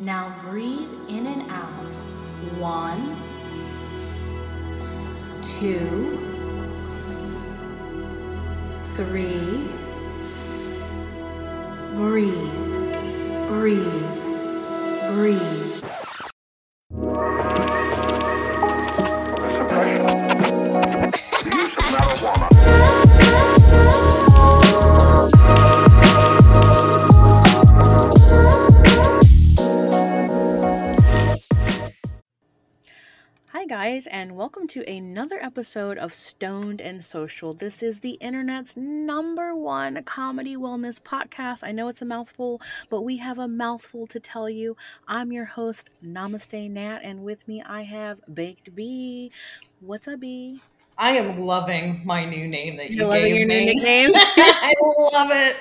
Now breathe in and out. One, two, three. Breathe, breathe, breathe. Welcome to another episode of Stoned and Social. This is the internet's number one comedy wellness podcast. I know it's a mouthful, but we have a mouthful to tell you. I'm your host, Namaste Nat, and with me I have Baked Bee. What's up, Bee? I am loving my new name that you You're loving gave your new me. nickname? I love it.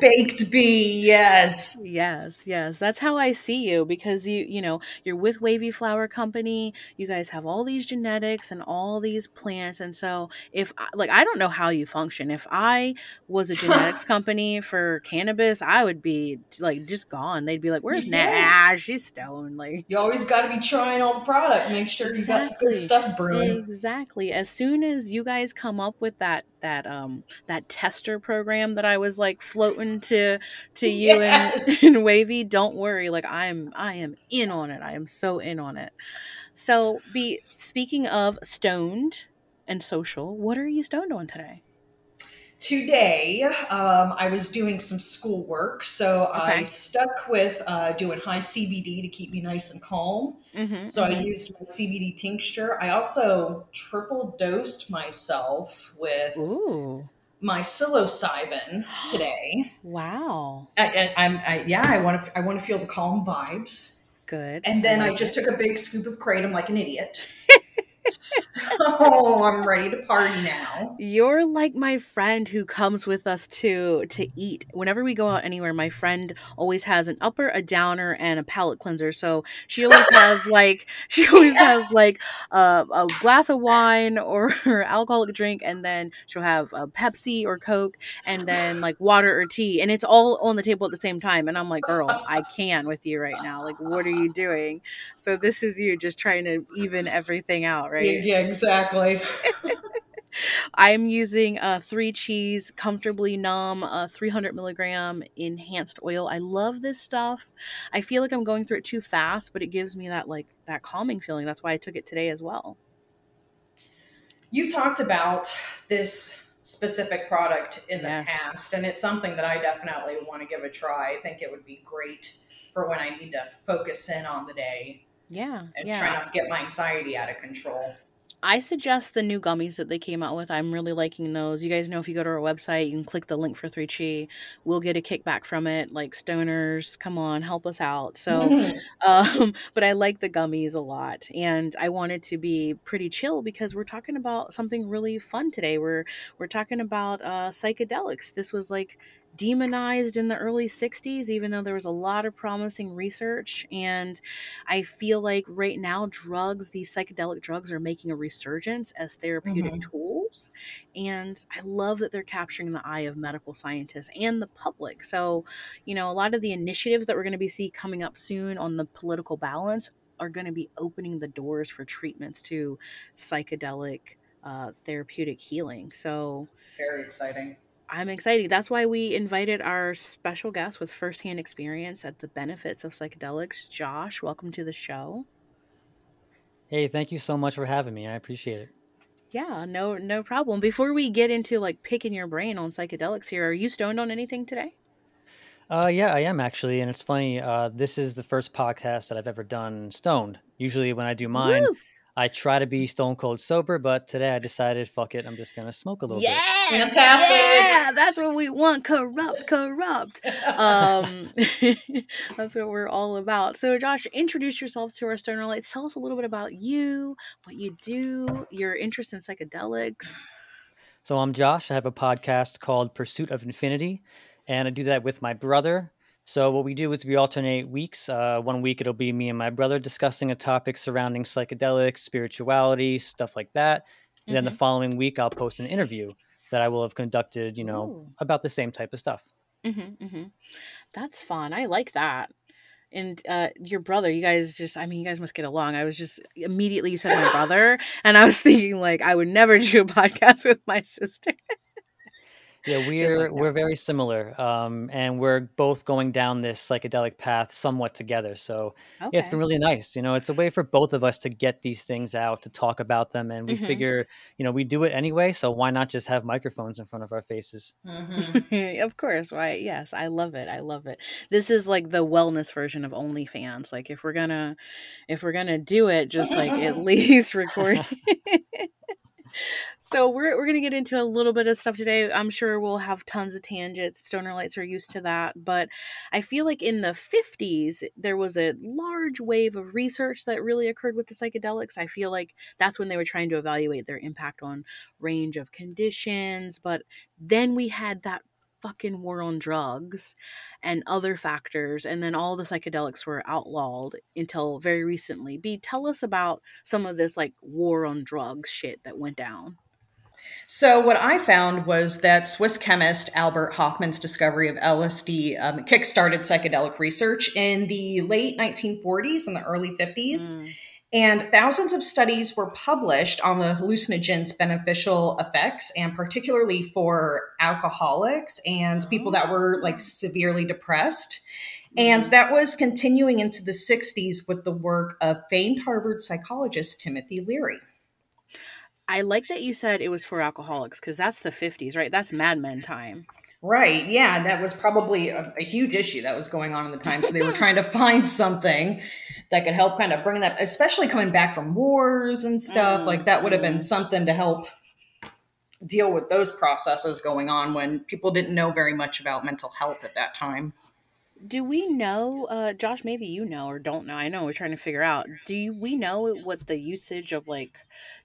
Baked bee, yes. Yes, yes. That's how I see you because you, you know, you're with Wavy Flower Company. You guys have all these genetics and all these plants. And so, if like I don't know how you function. If I was a genetics company for cannabis, I would be like just gone. They'd be like, "Where's Nat? Ah, she's stoned." Like You always got to be trying all the product. Make sure you got some good stuff brewing. Exactly. As soon as you guys come up with that that um that tester program that I was like floating to to you and, and Wavy, don't worry. Like I'm I am in on it. I am so in on it. So be speaking of stoned and social, what are you stoned on today? Today, um, I was doing some schoolwork, so I stuck with uh, doing high CBD to keep me nice and calm. Mm-hmm, So I used my CBD tincture. I also triple dosed myself with Ooh. My psilocybin today. Wow. I, I, I'm, I, yeah, I want to, I want to feel the calm vibes. Good. And then I like just it. took a big scoop of kratom like an idiot. so I'm ready to party now. You're like my friend who comes with us to to eat. Whenever we go out anywhere, my friend always has an upper, a downer, and a palate cleanser. So she always has like she always has like a, a glass of wine or alcoholic drink, and then she'll have a Pepsi or Coke, and then like water or tea, and it's all on the table at the same time. And I'm like, girl, I can with you right now. Like, what are you doing? So this is you just trying to even everything out, right? Yeah, yeah, exactly. I'm using a 3Chi, comfortably numb, uh, 300 milligram enhanced oil. I love this stuff. I feel like I'm going through it too fast, but it gives me that like that calming feeling. That's why I took it today as well. You talked about this specific product in the Yes. past, and it's something that I definitely want to give a try. I think it would be great for when I need to focus in on the day Yeah, and yeah. try not to get my anxiety out of control. I suggest the new gummies that they came out with. I'm really liking those. You guys know if you go to our website, you can click the link for 3Chi. We'll get a kickback from it. Like stoners, come on, help us out. So um, but I like the gummies a lot, and I wanted to be pretty chill because we're talking about something really fun today. We're we're talking about uh, psychedelics. This was like demonized in the early 60s even though there was a lot of promising research and i feel like right now drugs these psychedelic drugs are making a resurgence as therapeutic Mhm. tools and i love that they're capturing the eye of medical scientists and the public so you know, a lot of the initiatives that we're going to be seeing coming up soon on the political balance are going to be opening the doors for treatments to psychedelic uh, therapeutic healing. So Very exciting. I'm excited. That's why we invited our special guest with firsthand experience at the benefits of psychedelics. Josh, welcome to the show. Hey, thank you so much for having me. I appreciate it. Yeah, no, no problem. Before we get into like picking your brain on psychedelics here, are you stoned on anything today? Uh, yeah, I am actually, and it's funny. Uh, this is the first podcast that I've ever done stoned. Usually, when I do mine, Woo! I try to be stone cold sober, but today I decided, fuck it, I'm just gonna smoke a little bit. Yes, Fantastic. yeah, that's what we want. Corrupt, corrupt. um that's what we're all about so josh introduce yourself to our stoner lights tell us a little bit about you what you do your interest in psychedelics So I'm Josh. I have a podcast called Pursuit of Infinity, and I do that with my brother. So what we do is we alternate weeks. Uh, one week it'll be me and my brother discussing a topic surrounding psychedelics, spirituality, stuff like that. And then the following week I'll post an interview that I will have conducted, you know, Ooh. about the same type of stuff. hmm hmm That's fun. I like that. and uh, your brother, you guys just, I mean, you guys must get along. I was just immediately, you said my brother, and I was thinking, like, I would never do a podcast with my sister. Yeah, we're like we're very similar, um, and we're both going down this psychedelic path somewhat together. So okay. yeah, it's been really nice. You know, it's a way for both of us to get these things out, to talk about them, and we mm-hmm. figure, you know, we do it anyway. So why not just have microphones in front of our faces? Mm-hmm. of course, why? Yes, I love it. I love it. This is like the wellness version of OnlyFans. Like if we're gonna, if we're gonna do it, just like at least record. so we're we're gonna get into a little bit of stuff today. I'm sure we'll have tons of tangents. Stoner lights are used to that, but I feel like in the 50s there was a large wave of research that really occurred with the psychedelics. I feel like that's when they were trying to evaluate their impact on range of conditions, but then we had that fucking war on drugs and other factors and then all the psychedelics were outlawed until very recently b tell us about some of this like war on drugs shit that went down so, what I found was that Swiss chemist Albert Hofmann's discovery of LSD um, kickstarted psychedelic research in the late 1940s and the early 50s. Mm. And thousands of studies were published on the hallucinogens' beneficial effects, and particularly for alcoholics and people that were like severely depressed. And mm-hmm. that was continuing into the 60s with the work of famed Harvard psychologist Timothy Leary. I like that you said it was for alcoholics because that's the 50s, right? That's Mad Men time. Right. Yeah, that was probably a, a, huge issue that was going on in the time. So they were trying to find something that could help kind of bring that, especially coming back from wars and stuff. Mm, like that would have been mm. something to help deal with those processes going on when people didn't know very much about mental health at that time. Do we know, uh, Josh? Maybe you know or don't know. I know we're trying to figure out. Do you, we know what the usage of like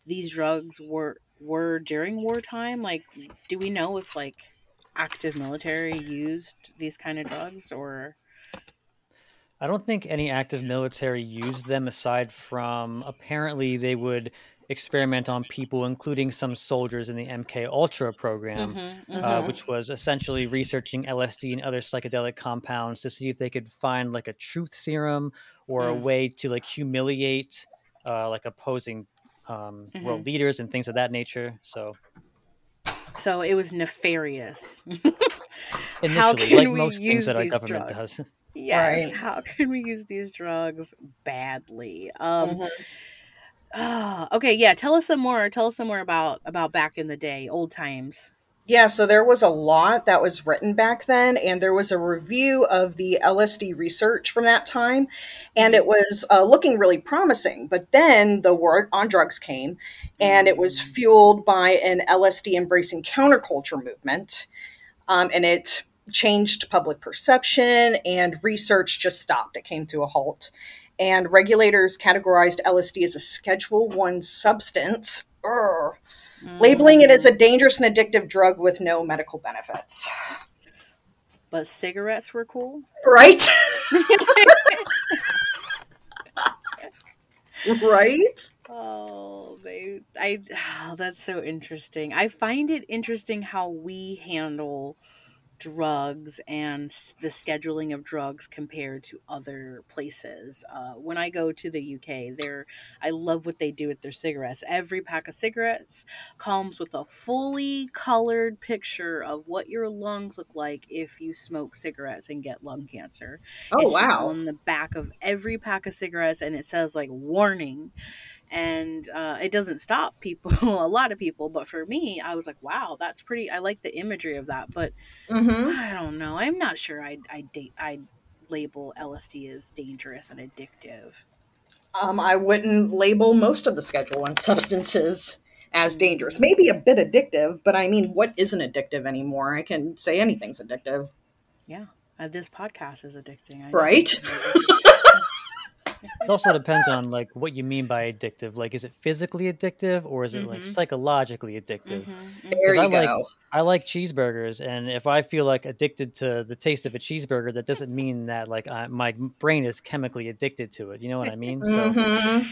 these drugs were were during wartime? Like, do we know if like active military used these kind of drugs or? I don't think any active military used them aside from apparently they would experiment on people, including some soldiers in the MK Ultra program, mm-hmm, uh, mm-hmm. Uh, which was essentially researching LSD and other psychedelic compounds to see if they could find like a truth serum or mm. a way to like humiliate uh, like opposing um, mm-hmm. world leaders and things of that nature. So, so it was nefarious. Initially, how can like we most use things that our government drugs? does. Yes. Right. How can we use these drugs badly? Um, mm-hmm. Oh, okay, yeah. Tell us some more. Tell us some more about about back in the day, old times. Yeah, so there was a lot that was written back then, and there was a review of the LSD research from that time, and it was uh, looking really promising. But then the war on drugs came, and it was mm. fueled by an LSD embracing counterculture movement, um, and it changed public perception, and research just stopped. It came to a halt and regulators categorized LSD as a Schedule One substance, mm. labeling it as a dangerous and addictive drug with no medical benefits. But cigarettes were cool, right? right? Oh, they I oh, that's so interesting. I find it interesting how we handle drugs and the scheduling of drugs compared to other places. Uh, when I go to the UK, there I love what they do with their cigarettes. Every pack of cigarettes comes with a fully colored picture of what your lungs look like if you smoke cigarettes and get lung cancer. Oh it's wow! on the back of every pack of cigarettes, and it says like warning and uh, it doesn't stop people a lot of people but for me i was like wow that's pretty i like the imagery of that but mm-hmm. i don't know i'm not sure i i date i label lsd as dangerous and addictive. Um, i wouldn't label most of the schedule one substances as dangerous maybe a bit addictive but i mean what isn't addictive anymore? I can say anything's addictive. Yeah uh, this podcast is addicting right it also depends on like what you mean by addictive. Like, is it physically addictive or is it mm-hmm. like psychologically addictive? Mm-hmm. There you I go. Like, I like cheeseburgers, and if I feel like addicted to the taste of a cheeseburger, that doesn't mean that like I, my brain is chemically addicted to it. You know what I mean? So. Mm-hmm.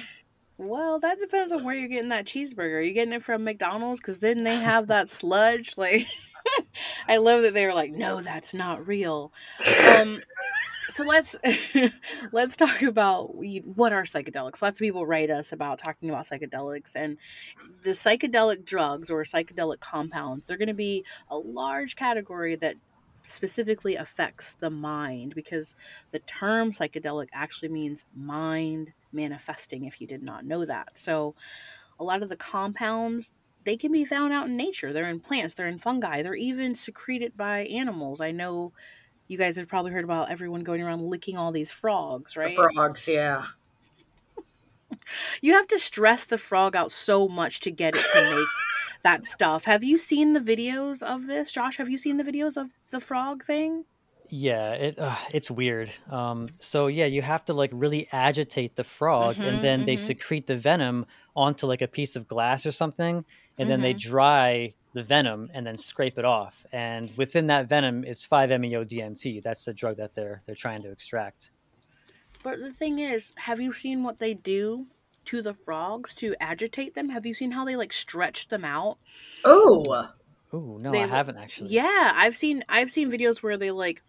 Well, that depends on where you're getting that cheeseburger. Are you getting it from McDonald's? Because then they have that sludge. Like, I love that they were like, no, that's not real. Um, so let's let's talk about what are psychedelics. Lots of people write us about talking about psychedelics and the psychedelic drugs or psychedelic compounds. They're going to be a large category that specifically affects the mind because the term psychedelic actually means mind manifesting if you did not know that. So a lot of the compounds they can be found out in nature. They're in plants, they're in fungi, they're even secreted by animals. I know you guys have probably heard about everyone going around licking all these frogs, right? The frogs, yeah. you have to stress the frog out so much to get it to make that stuff. Have you seen the videos of this, Josh? Have you seen the videos of the frog thing? Yeah, it uh, it's weird. Um, so yeah, you have to like really agitate the frog, mm-hmm, and then mm-hmm. they secrete the venom onto like a piece of glass or something, and mm-hmm. then they mm-hmm. dry the venom and then scrape it off. And within that venom, it's 5-MeO DMT. That's the drug that they're they're trying to extract. But the thing is, have you seen what they do to the frogs to agitate them? Have you seen how they like stretch them out? Oh. Oh, no, they, I haven't actually. Yeah, I've seen I've seen videos where they like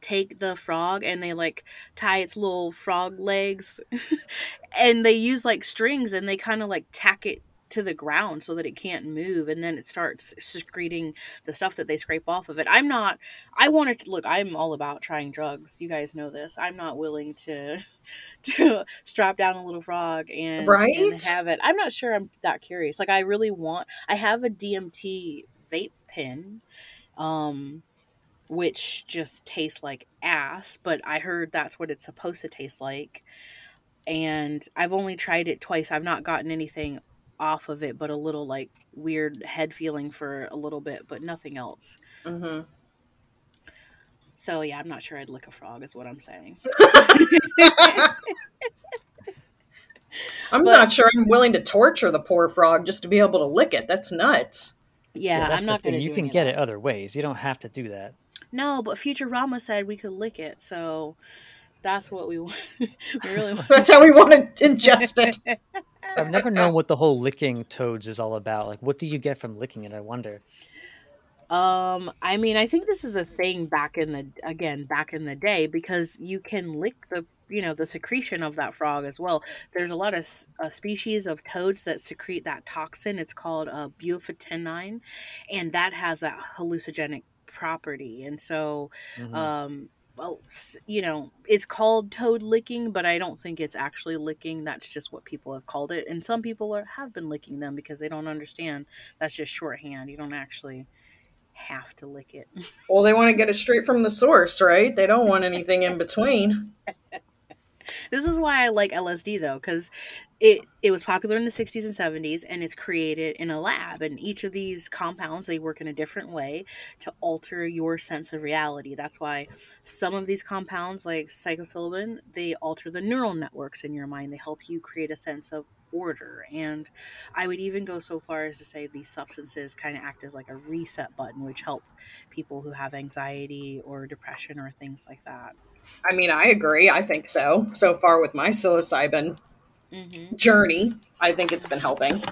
take the frog and they like tie its little frog legs and they use like strings and they kind of like tack it to the ground so that it can't move and then it starts secreting the stuff that they scrape off of it. I'm not I wanted to look, I'm all about trying drugs. You guys know this. I'm not willing to to strap down a little frog and, right? and have it. I'm not sure I'm that curious. Like I really want I have a DMT vape pen um which just tastes like ass, but I heard that's what it's supposed to taste like. And I've only tried it twice. I've not gotten anything off of it, but a little like weird head feeling for a little bit, but nothing else. Mm-hmm. So yeah, I'm not sure I'd lick a frog, is what I'm saying. I'm but, not sure I'm willing to torture the poor frog just to be able to lick it. That's nuts. Yeah, yeah I'm not going to. You can get it other ways. You don't have to do that. No, but Futurama said we could lick it, so that's what we want. we really want. that's how we want to ingest it. I've never known what the whole licking toads is all about. Like, what do you get from licking it? I wonder. Um, I mean, I think this is a thing back in the again back in the day because you can lick the you know the secretion of that frog as well. There's a lot of uh, species of toads that secrete that toxin. It's called uh, bufotenine, and that has that hallucinogenic property. And so, mm-hmm. um, well, you know, it's called toad licking, but I don't think it's actually licking. That's just what people have called it. And some people are, have been licking them because they don't understand. That's just shorthand. You don't actually have to lick it. Well, they want to get it straight from the source, right? They don't want anything in between. this is why I like LSD though, because it it was popular in the 60s and 70s and it's created in a lab and each of these compounds they work in a different way to alter your sense of reality. That's why some of these compounds like psilocybin they alter the neural networks in your mind. They help you create a sense of order and i would even go so far as to say these substances kind of act as like a reset button which help people who have anxiety or depression or things like that i mean i agree i think so so far with my psilocybin mm-hmm. journey. I think it's been helping.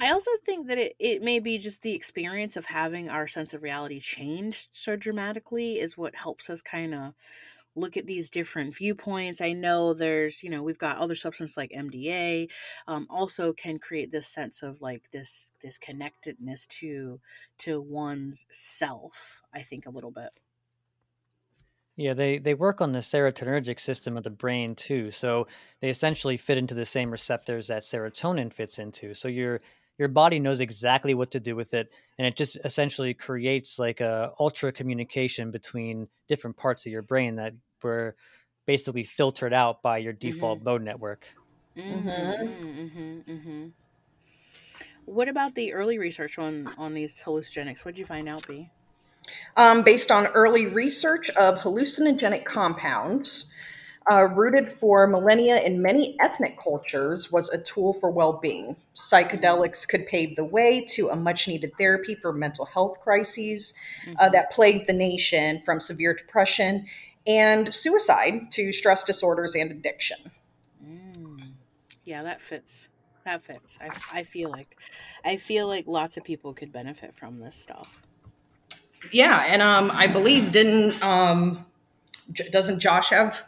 I also think that it, it may be just the experience of having our sense of reality changed so dramatically is what helps us kind of look at these different viewpoints. I know there's, you know, we've got other substances like MDA, um, also can create this sense of like this this connectedness to to one's self. I think a little bit. Yeah, they they work on the serotonergic system of the brain too. So they essentially fit into the same receptors that serotonin fits into. So your your body knows exactly what to do with it, and it just essentially creates like a ultra communication between different parts of your brain that were basically filtered out by your default mm-hmm. mode network. Mm-hmm, mm-hmm, mm-hmm. What about the early research on on these hallucinogenics? What did you find out, B? Um, based on early research of hallucinogenic compounds. Uh, rooted for millennia in many ethnic cultures, was a tool for well being. Psychedelics could pave the way to a much needed therapy for mental health crises uh, mm-hmm. uh, that plagued the nation from severe depression and suicide to stress disorders and addiction. Mm. Yeah, that fits. That fits. I, I feel like, I feel like lots of people could benefit from this stuff. Yeah, and um, I believe didn't um, doesn't Josh have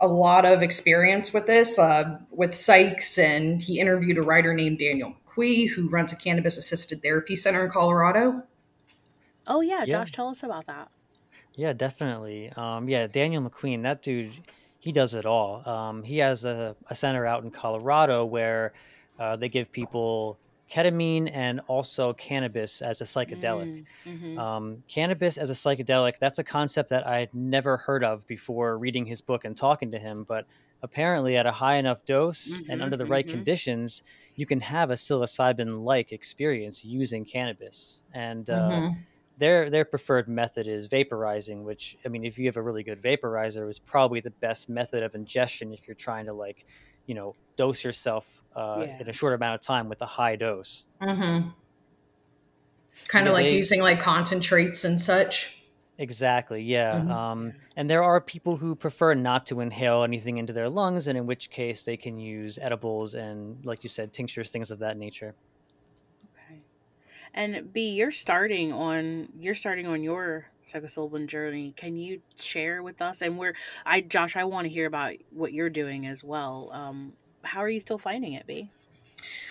a lot of experience with this uh, with psychs, and he interviewed a writer named Daniel McQueen who runs a cannabis assisted therapy center in Colorado. Oh yeah, yeah. Josh, tell us about that. Yeah, definitely. Um, yeah, Daniel McQueen, that dude, he does it all. Um, he has a, a, center out in Colorado where uh, they give people ketamine and also cannabis as a psychedelic. Mm, mm-hmm. Um, cannabis as a psychedelic, that's a concept that I had never heard of before reading his book and talking to him. But apparently, at a high enough dose mm-hmm, and under the right mm-hmm. conditions, you can have a psilocybin like experience using cannabis. And uh, mm-hmm. their, their preferred method is vaporizing, which, I mean, if you have a really good vaporizer, is probably the best method of ingestion if you're trying to like you know dose yourself uh, yeah. in a short amount of time with a high dose. Mm-hmm. Kind of like they, using like concentrates and such. Exactly. Yeah. Mm-hmm. Um, and there are people who prefer not to inhale anything into their lungs, and in which case they can use edibles and, like you said, tinctures, things of that nature. Okay. And B, you're starting on you're starting on your psilocybin journey. Can you share with us? And we're, I, Josh, I want to hear about what you're doing as well. Um, how are you still finding it, B?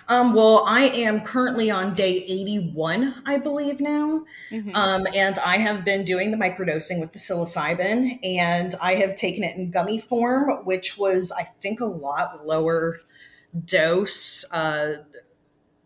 Um, well, I am currently on day 81, I believe now. Mm-hmm. Um, and I have been doing the microdosing with the psilocybin, and I have taken it in gummy form, which was, I think, a lot lower dose. Uh,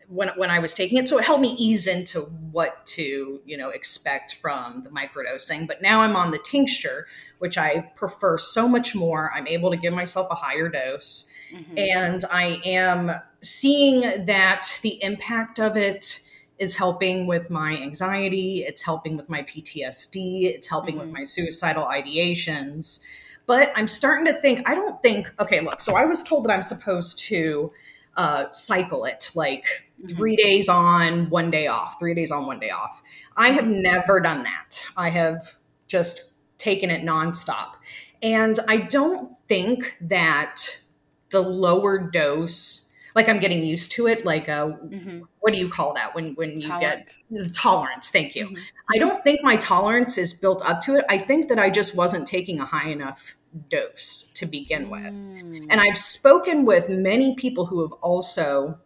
when when I was taking it. So it helped me ease into what to you know expect from the microdosing. But now I'm on the tincture, which I prefer so much more. I'm able to give myself a higher dose, mm-hmm. and I am seeing that the impact of it is helping with my anxiety. It's helping with my PTSD. It's helping mm-hmm. with my suicidal ideations. But I'm starting to think, I don't think, okay, look, so I was told that I'm supposed to uh, cycle it like. Three days on, one day off, three days on, one day off. I have never done that. I have just taken it nonstop. And I don't think that the lower dose, like I'm getting used to it, like a, uh, mm-hmm. what do you call that when, when you tolerance. get the tolerance? Thank you. Mm-hmm. I don't think my tolerance is built up to it. I think that I just wasn't taking a high enough dose to begin with. Mm. And I've spoken with many people who have also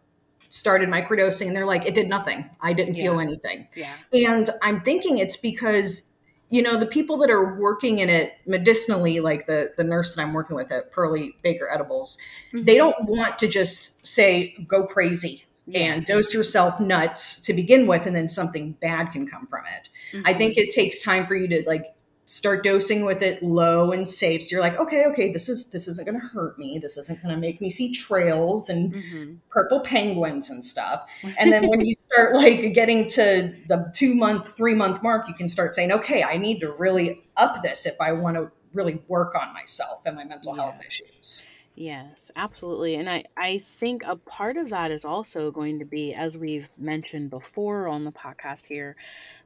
started microdosing and they're like, it did nothing. I didn't yeah. feel anything. Yeah. And I'm thinking it's because, you know, the people that are working in it medicinally, like the, the nurse that I'm working with at Pearly Baker Edibles, mm-hmm. they don't want to just say, go crazy and dose yourself nuts to begin with and then something bad can come from it mm-hmm. i think it takes time for you to like start dosing with it low and safe. So you're like, okay, okay, this is this isn't going to hurt me. This isn't going to make me see trails and mm-hmm. purple penguins and stuff. And then when you start like getting to the two month, three month mark, you can start saying, okay, I need to really up this if I want to really work on myself and my mental yeah. health issues. Yes, absolutely. And I, I think a part of that is also going to be, as we've mentioned before on the podcast here,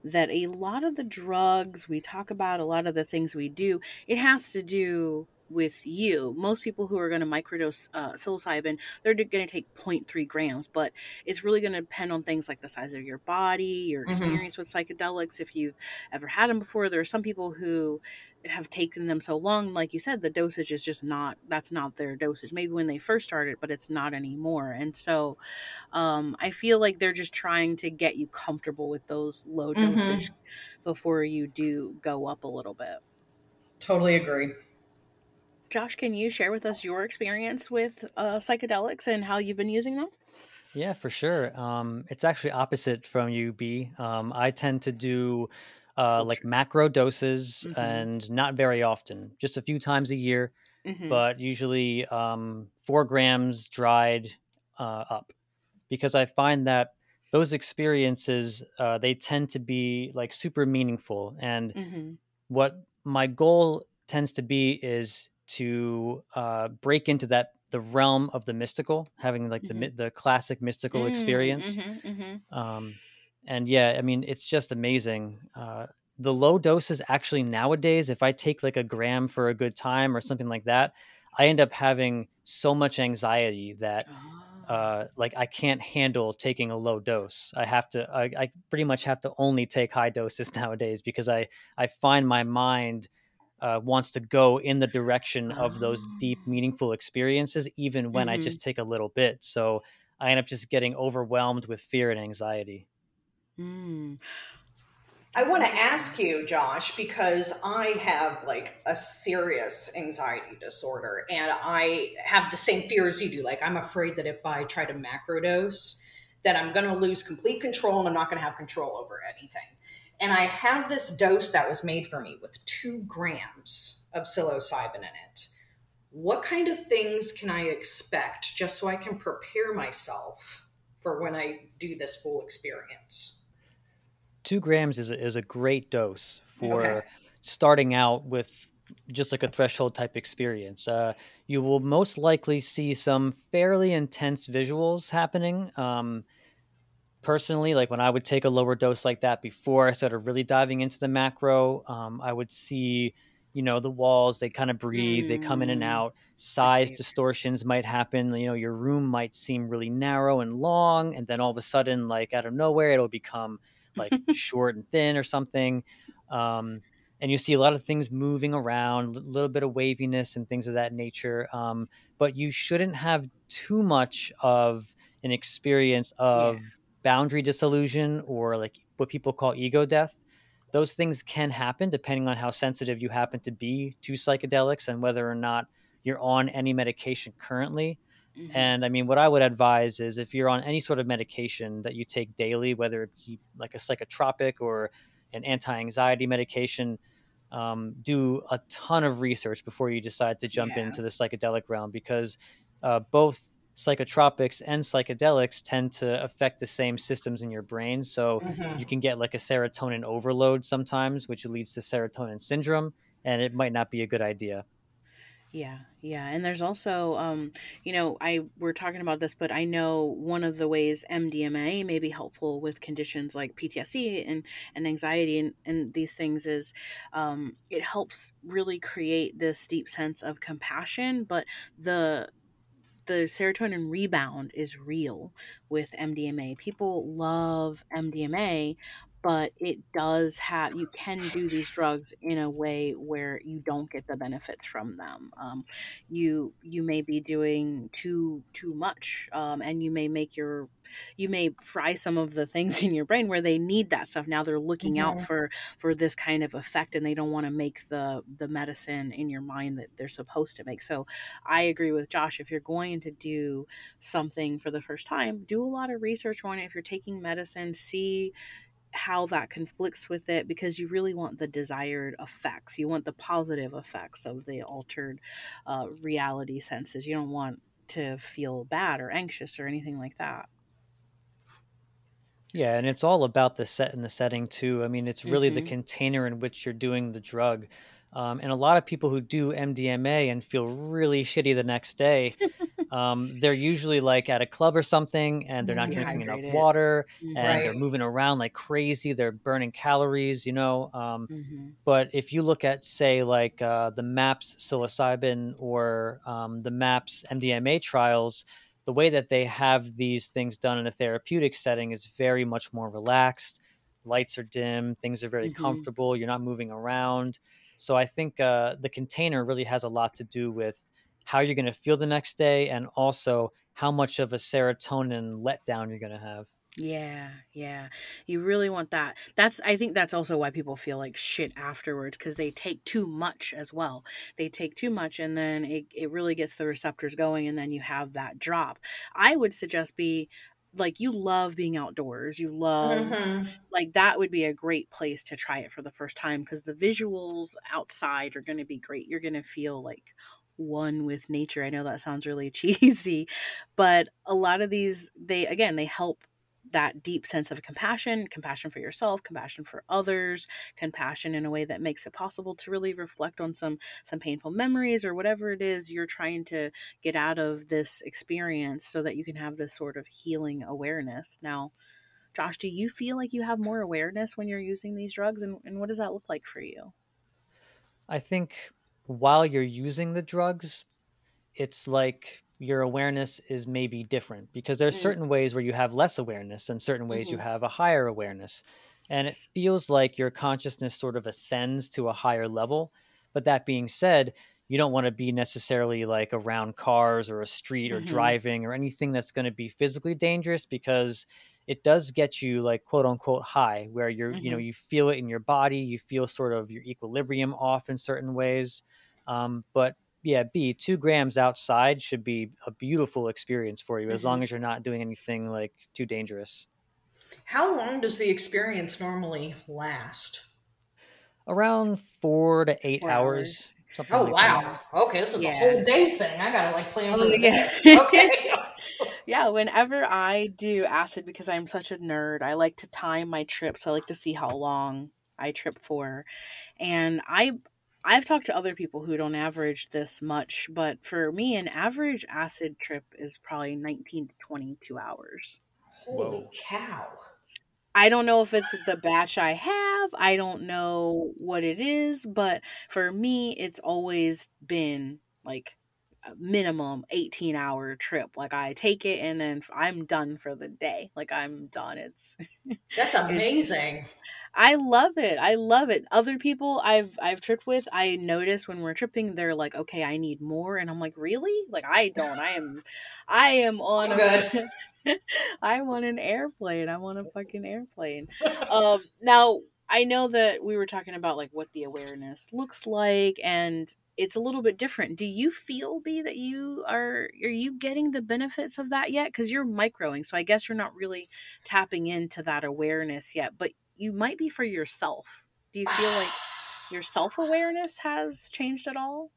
that a lot of the drugs we talk about, a lot of the things we do, it has to do with you. Most people who are going to microdose uh, psilocybin, they're going to take 0.3 grams, but it's really going to depend on things like the size of your body, your mm-hmm. experience mm-hmm. with psychedelics, if you've ever had them before. There are some people who have taken them so long, like you said, the dosage is just not, that's not their dosage. Maybe when they first started, but it's not anymore. And so um, I feel like they're just trying to get you comfortable with those low mm-hmm. dosage before you do go up a little bit. Totally agree. Josh, can you share with us your experience with uh, psychedelics and how you've been using them? Yeah, for sure. Um, it's actually opposite from you, B. Um, I tend to do uh, like macro doses mm-hmm. and not very often, just a few times a year, mm-hmm. but usually um, four grams dried uh, up because I find that those experiences uh, they tend to be like super meaningful and mm-hmm. what my goal tends to be is to uh, break into that the realm of the mystical, having like mm-hmm. the the classic mystical mm, experience. Mm-hmm, mm-hmm. Um, and yeah, I mean, it's just amazing. Uh, the low doses actually nowadays, if I take like a gram for a good time or something like that, I end up having so much anxiety that. Oh. Uh, like I can't handle taking a low dose. I have to. I, I pretty much have to only take high doses nowadays because I I find my mind uh, wants to go in the direction of those deep, Oh. meaningful experiences, even when I Mhm. just take a little bit. So I end up just getting overwhelmed with fear and anxiety. Mm. I want to ask you, Josh, because I have like a serious anxiety disorder and I have the same fear as you do. Like, I'm afraid that if I try to macrodose, that I'm going to lose complete control and I'm not going to have control over anything. And I have this dose that was made for me with two grams of psilocybin in it. What kind of things can I expect just so I can prepare myself for when I do this full experience? Two grams is a, is a great dose for Okay. starting out with just like a threshold type experience. Uh, you will most likely see some fairly intense visuals happening. Um, personally, like when I would take a lower dose like that before I started really diving into the macro, um, I would see, you know, the walls, they kind of breathe, they come in and Mm. out. Size Right. distortions might happen. You know, your room might seem really narrow and long, and then all of a sudden, like out of nowhere, it'll become like short and thin or something. Um, and you see a lot of things moving around, a little bit of waviness and things of that nature. Um, but you shouldn't have too much of an experience of boundary disillusion or like what people call ego death. Those things can happen depending on how sensitive you happen to be to psychedelics and whether or not you're on any medication currently. Mhm. And I mean, what I would advise is if you're on any sort of medication that you take daily, whether it be like a psychotropic or an anti anxiety medication, um, do a ton of research before you decide to jump Yeah. into the psychedelic realm because uh, both psychotropics and psychedelics tend to affect the same systems in your brain. So Mhm. you can get like a serotonin overload sometimes, which leads to serotonin syndrome, and it might not be a good idea. Yeah, yeah. And there's also, um, you know, I we're talking about this, but I know one of the ways MDMA may be helpful with conditions like PTSD and, and anxiety and, and these things is um, it helps really create this deep sense of compassion, but the the serotonin rebound is real with MDMA. People love MDMA, but it does have you can do these drugs in a way where you don't get the benefits from them. Um, you you may be doing too too much, um, and you may make your you may fry some of the things in your brain where they need that stuff. Now they're looking out Mhm. for for this kind of effect, and they don't want to make the the medicine in your mind that they're supposed to make. So I agree with Josh. If you're going to do something for the first time, do a lot of research on it. If you're taking medicine, see how that conflicts with it because you really want the desired effects. You want the positive effects of the altered uh, reality senses. You don't want to feel bad or anxious or anything like that. Yeah, and it's all about the set and the setting too. I mean, it's really the Mhm. container in which you're doing the drug. Um, and a lot of people who do MDMA and feel really shitty the next day, um, they're usually like at a club or something and they're not drinking enough water and they're moving around like crazy. They're burning calories, you know. Um, hmm but if you look at, say, like uh, the MAPS psilocybin or um, the MAPS MDMA trials, the way that they have these things done in a therapeutic setting is very much more relaxed. Lights are dim, things are very Mhm. comfortable, you're not moving around. So I think uh, the container really has a lot to do with how you're going to feel the next day and also how much of a serotonin letdown you're going to have. Yeah, yeah. You really want that. That's I think that's also why people feel like shit afterwards because they take too much as well. They take too much and then it, it really gets the receptors going and then you have that drop. I would suggest be like you love being outdoors. You love Mhm. like that would be a great place to try it for the first time because the visuals outside are going to be great. You're going to feel like one with nature. I know that sounds really cheesy, but a lot of these they again, they help that deep sense of compassion, compassion for yourself, compassion for others, compassion in a way that makes it possible to really reflect on some some painful memories or whatever it is you're trying to get out of this experience so that you can have this sort of healing awareness. Now, Josh, do you feel like you have more awareness when you're using these drugs and, and what does that look like for you? I think while you're using the drugs, it's like your awareness is maybe different because there's Mm. certain ways where you have less awareness and certain ways you Mhm. have a higher awareness. And it feels like your consciousness sort of ascends to a higher level. But that being said, you don't want to be necessarily like around cars or a street or Mhm. driving or anything that's going to be physically dangerous because it does get you like quote unquote high where you're you know Mhm. you feel it in your body you feel sort of your equilibrium off in certain ways um, but yeah b two grams outside should be a beautiful experience for you as Mhm. long as you're not doing anything like too dangerous How long does the experience normally last? around four to eight Four hours, hours. something Oh like that. wow. Okay, this is Yeah. a whole day thing. I gotta like plan for Oh, the yeah. Okay. Yeah, whenever I do acid, because I'm such a nerd, I like to time my trips. I like to see how long I trip for. And I I've talked to other people who don't average this much, but for me, an average acid trip is probably 19 to 22 hours. Holy Whoa. cow. I don't know if it's the batch I have. I don't know what it is, but for me, it's always been like a minimum 18 hour trip. Like I take it and then I'm done for the day. Like I'm done. It's That's amazing. I love it. I love it. Other people I've I've tripped with, I notice when we're tripping, they're like, "Okay, I need more," and I'm like, "Really?" Like I don't. I am, I am on a, I'm on an airplane. I'm on a fucking airplane. Um, now I know that we were talking about like what the awareness looks like, and it's a little bit different. Do you feel B that you are are you getting the benefits of that yet? Because you're microing, so I guess you're not really tapping into that awareness yet, but you might be for yourself. Do you feel like your self awareness has changed at all?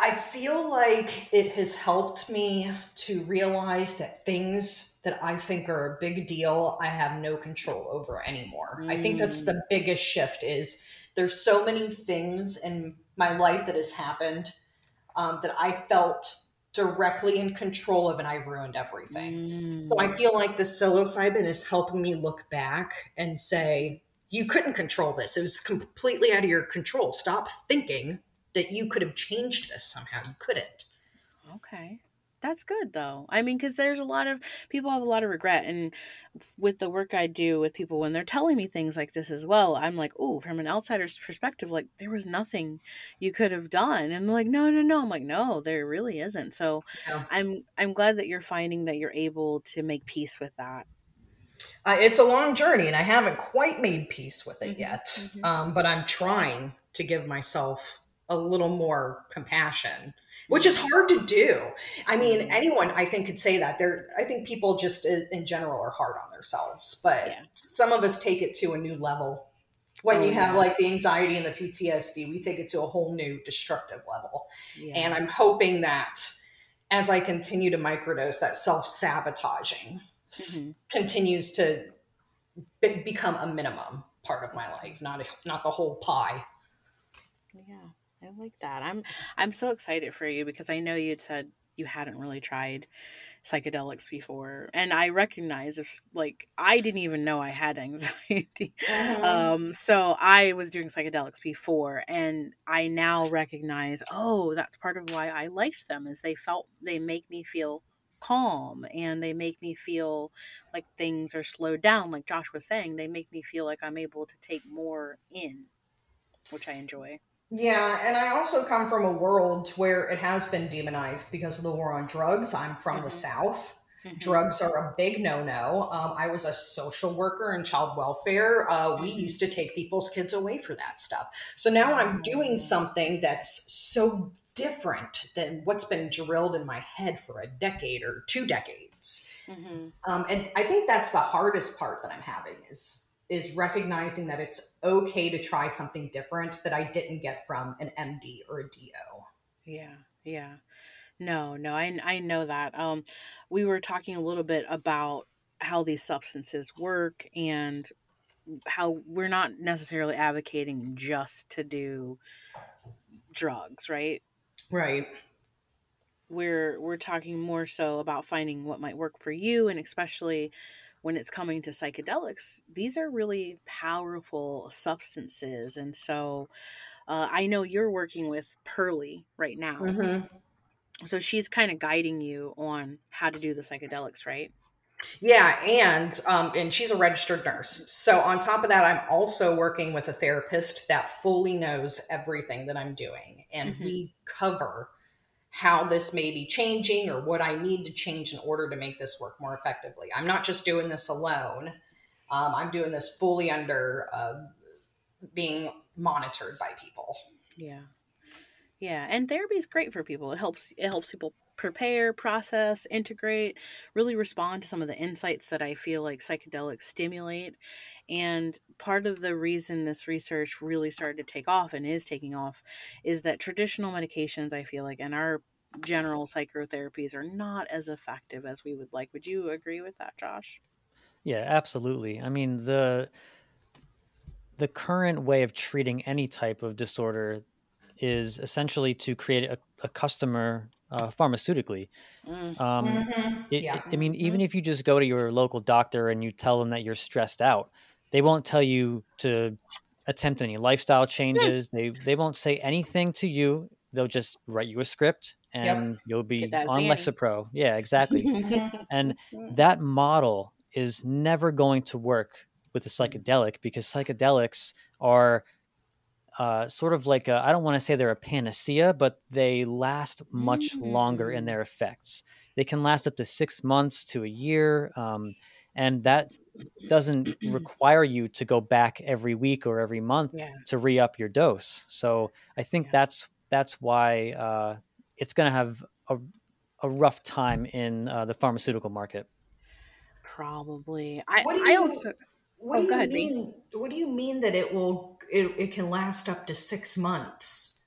I feel like it has helped me to realize that things that I think are a big deal, I have no control over anymore. I think that's mm. the biggest shift is there's so many things in my life that has happened um, that I felt directly in control of and I ruined everything. So I feel like the psilocybin is helping me look back and say, you couldn't control this. It was completely out of your control. Stop thinking that you could have changed this somehow. You couldn't. Okay. That's good though. I mean, because there's a lot of people have a lot of regret, and with the work I do with people, when they're telling me things like this as well, I'm like, oh, from an outsider's perspective, like there was nothing you could have done, and they're like, no, no, no. I'm like, no, there really isn't. So, Yeah. I'm I'm glad that you're finding that you're able to make peace with that. Uh, it's a long journey, and I haven't quite made peace with it Mhm, yet. mhm. Um, but I'm trying to give myself a little more compassion, which is hard to do. I mean, Mhm. anyone I think could say that. There, I think people just in general are hard on themselves, but Yeah. some of us take it to a new level. When Oh, you have yeah. like the anxiety and the PTSD, we take it to a whole new destructive level. Yeah. And I'm hoping that as I continue to microdose, that self sabotaging Mhm. continues to be- become a minimum part of my life, not a, not the whole pie. Yeah, I like that. I'm I'm so excited for you because I know you'd said you hadn't really tried psychedelics before, and I recognize if like I didn't even know I had anxiety. Mhm. Um, so I was doing psychedelics before, and I now recognize, oh, that's part of why I liked them is they felt they make me feel calm and they make me feel like things are slowed down like josh was saying they make me feel like i'm able to take more in which i enjoy Yeah, and I also come from a world where it has been demonized because of the war on drugs. I'm from the Mhm. South. Mhm. Drugs are a big no no. Um, I was a social worker in child welfare. Uh, we Mhm. used to take people's kids away for that stuff. So now I'm doing Mm. something that's so different than what's been drilled in my head for a decade or two decades. Mhm. Um, and I think that's the hardest part that I'm having is is recognizing that it's okay to try something different that I didn't get from an MD or a DO. Yeah, yeah. No, no, I I know that. Um, we were talking a little bit about how these substances work and how we're not necessarily advocating just to do drugs, right? Right. We're we're talking more so about finding what might work for you and especially when it's coming to psychedelics, these are really powerful substances. And so uh, I know you're working with Pearly right now. hmm So she's kind of guiding you on how to do the psychedelics, right? Yeah, and um, and she's a registered nurse. So on top of that, I'm also working with a therapist that fully knows everything that I'm doing, and mm-hmm. we cover how this may be changing or what I need to change in order to make this work more effectively. I'm not just doing this alone. Um, I'm doing this fully under uh, being monitored by people. Yeah. Yeah, and therapy is great for people. It helps it helps people prepare, process, integrate, really respond to some of the insights that I feel like psychedelics stimulate. And part of the reason this research really started to take off and is taking off is that traditional medications, I feel like, and our general psychotherapies are not as effective as we would like. Would you agree with that, Josh? Yeah, absolutely. I mean, the the current way of treating any type of disorder is essentially to create a, a customer uh, pharmaceutically. Mm. Um, mm-hmm. it, yeah. it, I mean, even mm-hmm. if you just go to your local doctor and you tell them that you're stressed out, they won't tell you to attempt any lifestyle changes. they they won't say anything to you. They'll just write you a script and yep. you'll be on Lexapro. Yeah, exactly. and that model is never going to work with a psychedelic because psychedelics are uh, sort of like I don't want to say they're a panacea, but they last much mm-hmm. longer in mm. their effects. They can last up to six months to a year, um, and that doesn't require you to go back every week or every month yeah. to re up your dose. So I think yeah. that's that's why uh, it's going to have a, a rough time in uh, the pharmaceutical market. Probably. I, I also what oh, do you ahead, mean? What do you mean that it will? It, it can last up to six months.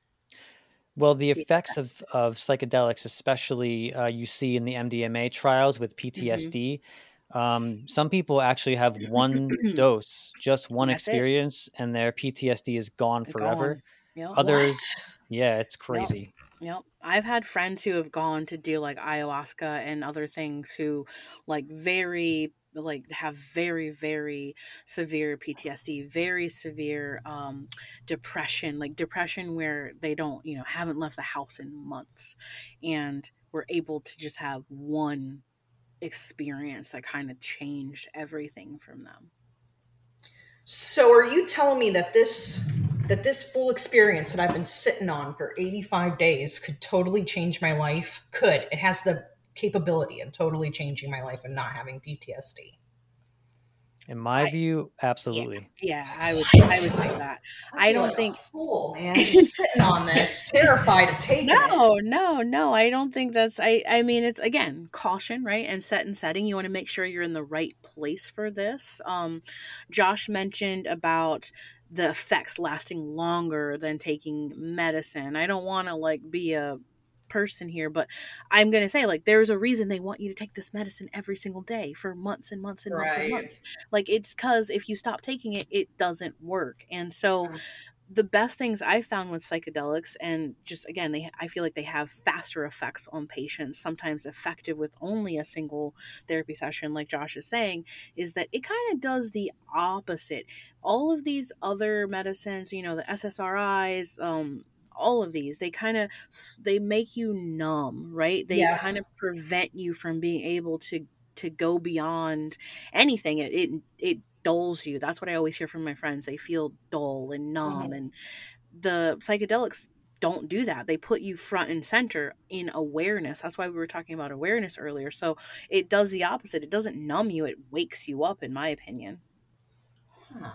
Well, the effects of, of psychedelics, especially uh, you see in the MDMA trials with PTSD, mm-hmm. um, some people actually have one dose, just one That's experience, it. and their PTSD is gone forever. Gone. Yep. Others, what? yeah, it's crazy. Yep. yep. I've had friends who have gone to do like ayahuasca and other things who like very like have very very severe PTSD, very severe um, depression, like depression where they don't you know haven't left the house in months, and were able to just have one experience that kind of changed everything from them. So are you telling me that this that this full experience that I've been sitting on for 85 days could totally change my life? Could. It has the capability of totally changing my life and not having PTSD. In my I, view, absolutely. Yeah, yeah, I would. I would say that. I, I don't like think. fool, man, just sitting on this, terrified of taking no, it. No, no, I don't think that's. I. I mean, it's again caution, right? And set and setting. You want to make sure you're in the right place for this. Um, Josh mentioned about the effects lasting longer than taking medicine. I don't want to like be a person here, but I'm going to say, like, there's a reason they want you to take this medicine every single day for months and months and months right. and months. Like, it's because if you stop taking it, it doesn't work. And so, mm. the best things I found with psychedelics, and just again, they I feel like they have faster effects on patients, sometimes effective with only a single therapy session, like Josh is saying, is that it kind of does the opposite. All of these other medicines, you know, the SSRIs, um, all of these they kind of they make you numb right they yes. kind of prevent you from being able to to go beyond anything it it, it dulls you that's what i always hear from my friends they feel dull and numb mm-hmm. and the psychedelics don't do that. They put you front and center in awareness. That's why we were talking about awareness earlier. So it does the opposite. It doesn't numb you, it wakes you up, in my opinion. Huh.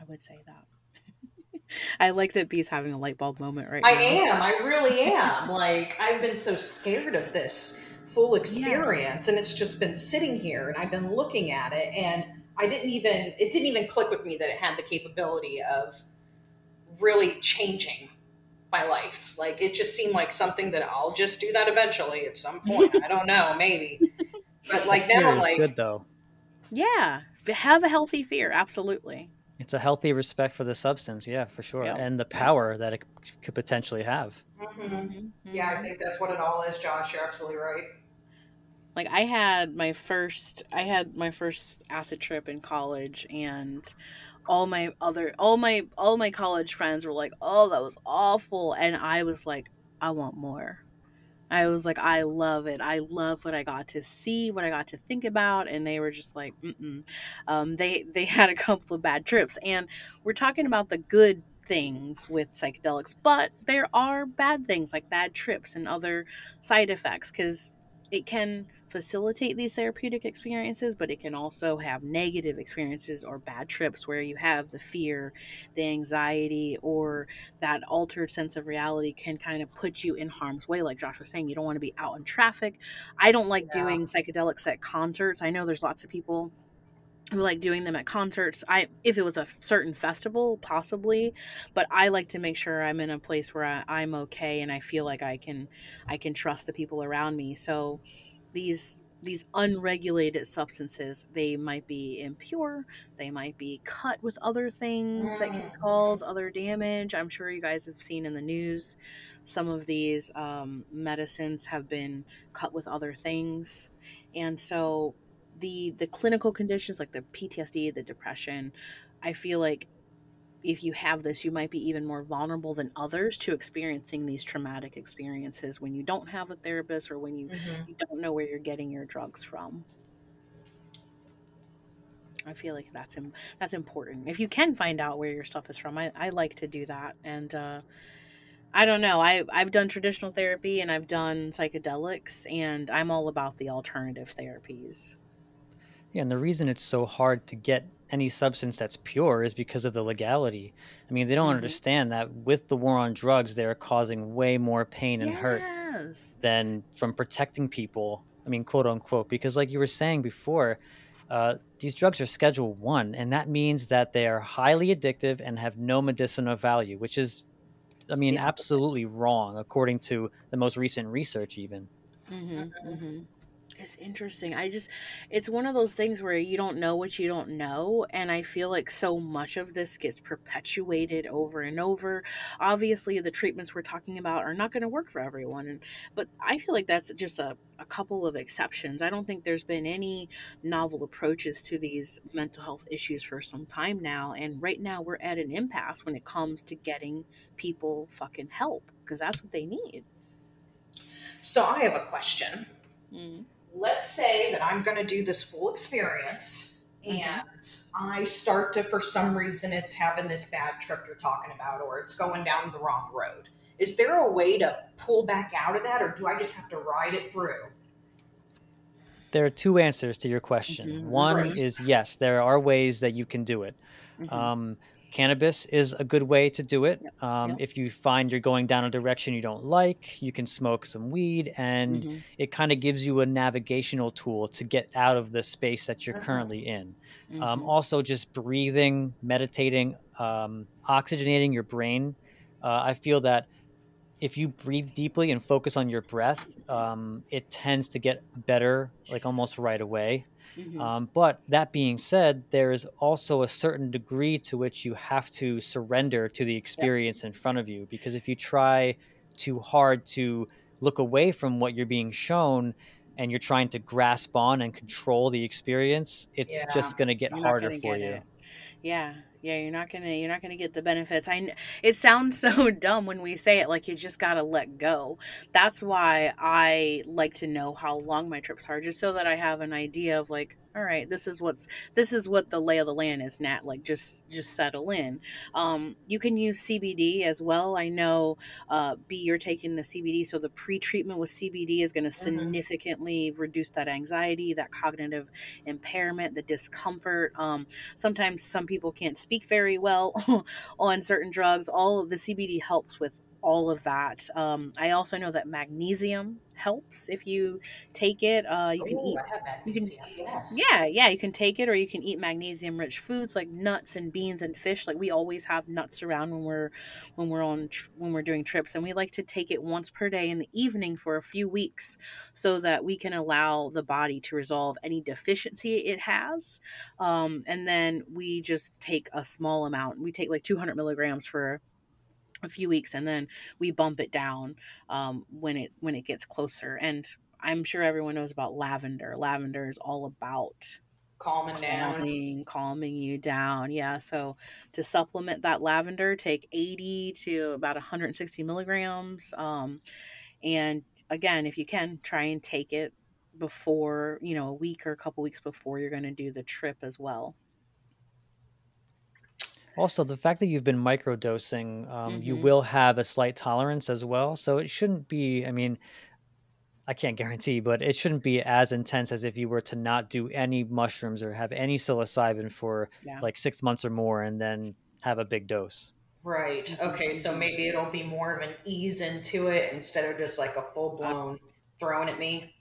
I would say that. I like that B's having a light bulb moment right I now. I am. I really am. like I've been so scared of this full experience yeah. and it's just been sitting here and I've been looking at it and I didn't even it didn't even click with me that it had the capability of really changing my life. Like it just seemed like something that I'll just do that eventually at some point. I don't know, maybe. But like now, like good though. Yeah, have a healthy fear. Absolutely. It's a healthy respect for the substance, yeah, for sure, yep. and the power that it could potentially have. Mm-hmm. Mm-hmm. Yeah, I think that's what it all is, Josh. You're absolutely right. Like I had my first, I had my first acid trip in college, and all my other, all my, all my college friends were like, "Oh, that was awful," and I was like, "I want more." I was like, I love it. I love what I got to see, what I got to think about, and they were just like, mm um, they they had a couple of bad trips, and we're talking about the good things with psychedelics, but there are bad things like bad trips and other side effects because it can facilitate these therapeutic experiences, but it can also have negative experiences or bad trips where you have the fear, the anxiety, or that altered sense of reality can kind of put you in harm's way. Like Josh was saying, you don't want to be out in traffic. I don't like yeah. doing psychedelics at concerts. I know there's lots of people who like doing them at concerts i if it was a certain festival possibly but i like to make sure i'm in a place where I, am okay and i feel like i can i can trust the people around me so these these unregulated substances they might be impure they might be cut with other things that can mm-hmm. cause other damage i'm sure you guys have seen in the news some of these um, medicines have been cut with other things and so the the clinical conditions like the ptsd the depression i feel like if you have this, you might be even more vulnerable than others to experiencing these traumatic experiences when you don't have a therapist or when you, mm-hmm. you don't know where you're getting your drugs from. I feel like that's that's important. If you can find out where your stuff is from, I, I like to do that. And uh, I don't know. I I've done traditional therapy and I've done psychedelics, and I'm all about the alternative therapies. Yeah, and the reason it's so hard to get any substance that's pure is because of the legality. I mean, they don't mm-hmm. understand that with the war on drugs, they're causing way more pain and yes. hurt than from protecting people. I mean, quote unquote, because like you were saying before, uh, these drugs are Schedule One, and that means that they are highly addictive and have no medicinal value, which is, I mean, yeah. absolutely wrong according to the most recent research, even. Mm-hmm, mm-hmm. It's interesting. I just, it's one of those things where you don't know what you don't know. And I feel like so much of this gets perpetuated over and over. Obviously, the treatments we're talking about are not going to work for everyone. And, but I feel like that's just a, a couple of exceptions. I don't think there's been any novel approaches to these mental health issues for some time now. And right now, we're at an impasse when it comes to getting people fucking help because that's what they need. So I have a question. Mm let's say that I'm going to do this full experience mm-hmm. and I start to, for some reason, it's having this bad trip you're talking about, or it's going down the wrong road. Is there a way to pull back out of that, or do I just have to ride it through? There are two answers to your question. Mm-hmm. One right. is yes, there are ways that you can do it. Mm-hmm. Um, cannabis is a good way to do it. Yep. Um, yep. If you find you're going down a direction you don't like, you can smoke some weed, and mm-hmm. it kind of gives you a navigational tool to get out of the space that you're uh-huh. currently in. Um, mm-hmm. Um, also, just breathing, meditating, um, oxygenating your brain. Uh, I feel that if you breathe deeply and focus on your breath, um, it tends to get better, like almost right away. Mm-hmm. Um, but that being said, there is also a certain degree to which you have to surrender to the experience yeah. in front of you. Because if you try too hard to look away from what you're being shown and you're trying to grasp on and control the experience, it's yeah. just going to get you're harder for you. It. Yeah, yeah you're not gonna you're not gonna get the benefits. I it sounds so dumb when we say it like you just gotta let go. That's why i like to know how long my trips are just so that i have an idea of like all right this is what's this is what the lay of the land is nat like just just settle in. Um, you can use cbd as well. I know uh, b you're taking the cbd so the pre-treatment with cbd is going to mm-hmm. significantly reduce that anxiety that cognitive impairment the discomfort. Um, sometimes some people can't speak very well on certain drugs. All of the cbd helps with all of that. Um, I also know that magnesium helps if you take it. Uh, you can Ooh, eat. You can, yes. yeah, yeah. You can take it, or you can eat magnesium-rich foods like nuts and beans and fish. Like we always have nuts around when we're when we're on when we're doing trips, and we like to take it once per day in the evening for a few weeks, so that we can allow the body to resolve any deficiency it has. Um, and then we just take a small amount. We take like 200 milligrams for a few weeks and then we bump it down um, when it when it gets closer and i'm sure everyone knows about lavender lavender is all about calming, calming down calming you down yeah so to supplement that lavender take 80 to about 160 milligrams um, And again, if you can, try and take it before, you know, a week or a couple weeks before you're going to do the trip as well. Also, the fact that you've been microdosing, um, you hmm will have a slight tolerance as well. So it shouldn't be, I mean, I can't guarantee, but it shouldn't be as intense as if you were to not do any mushrooms or have any psilocybin for Yeah. like six months or more and then have a big dose. Right. hmm Okay. So maybe it'll be more of an ease into it instead of just like a full blown thrown at me.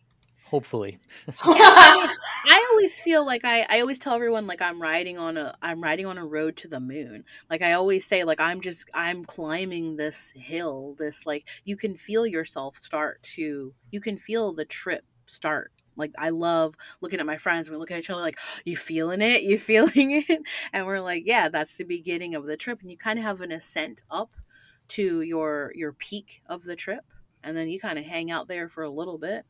Hopefully. I always feel like I, I always tell everyone like I'm riding on a I'm riding on a road to the moon. Like I always say like I'm just I'm climbing this hill. This like you can feel yourself start to you can feel the trip start. Like I love looking at my friends. We look at each other like you feeling it, you feeling it, and we're like yeah, that's the beginning of the trip. And you kind of have an ascent up to your your peak of the trip and then you kind of hang out there for a little bit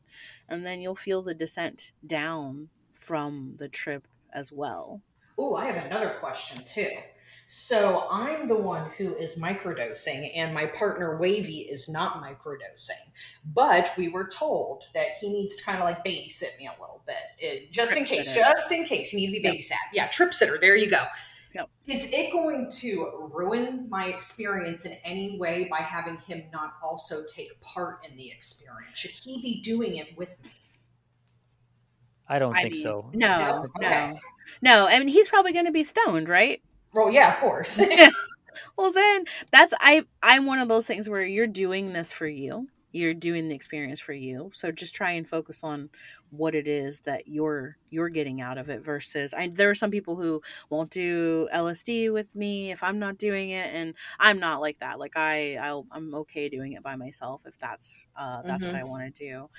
and then you'll feel the descent down from the trip as well Oh, I have another question too. So I'm the one who is microdosing, and my partner Wavy is not microdosing. But we were told that he needs to kind of like babysit me a little bit, It- just in case, sitter. just in case you need to be Yep. babysat. Yeah, trip sitter. There you go. Yep. Is it going to ruin my experience in any way by having him not also take part in the experience? Should he be doing it with me? I don't I think mean, so. no No? Okay. no no i mean he's probably going to be stoned right Well, yeah, of course. well then that's i i'm one of those things where you're doing this for you you're doing the experience for you. So just try and focus on what it is that you're you're getting out of it versus I, there are some people who won't do lsd with me if i'm not doing it and i'm not like that. Like i I'll, i'm okay doing it by myself if that's uh that's what Mhm. i want to do.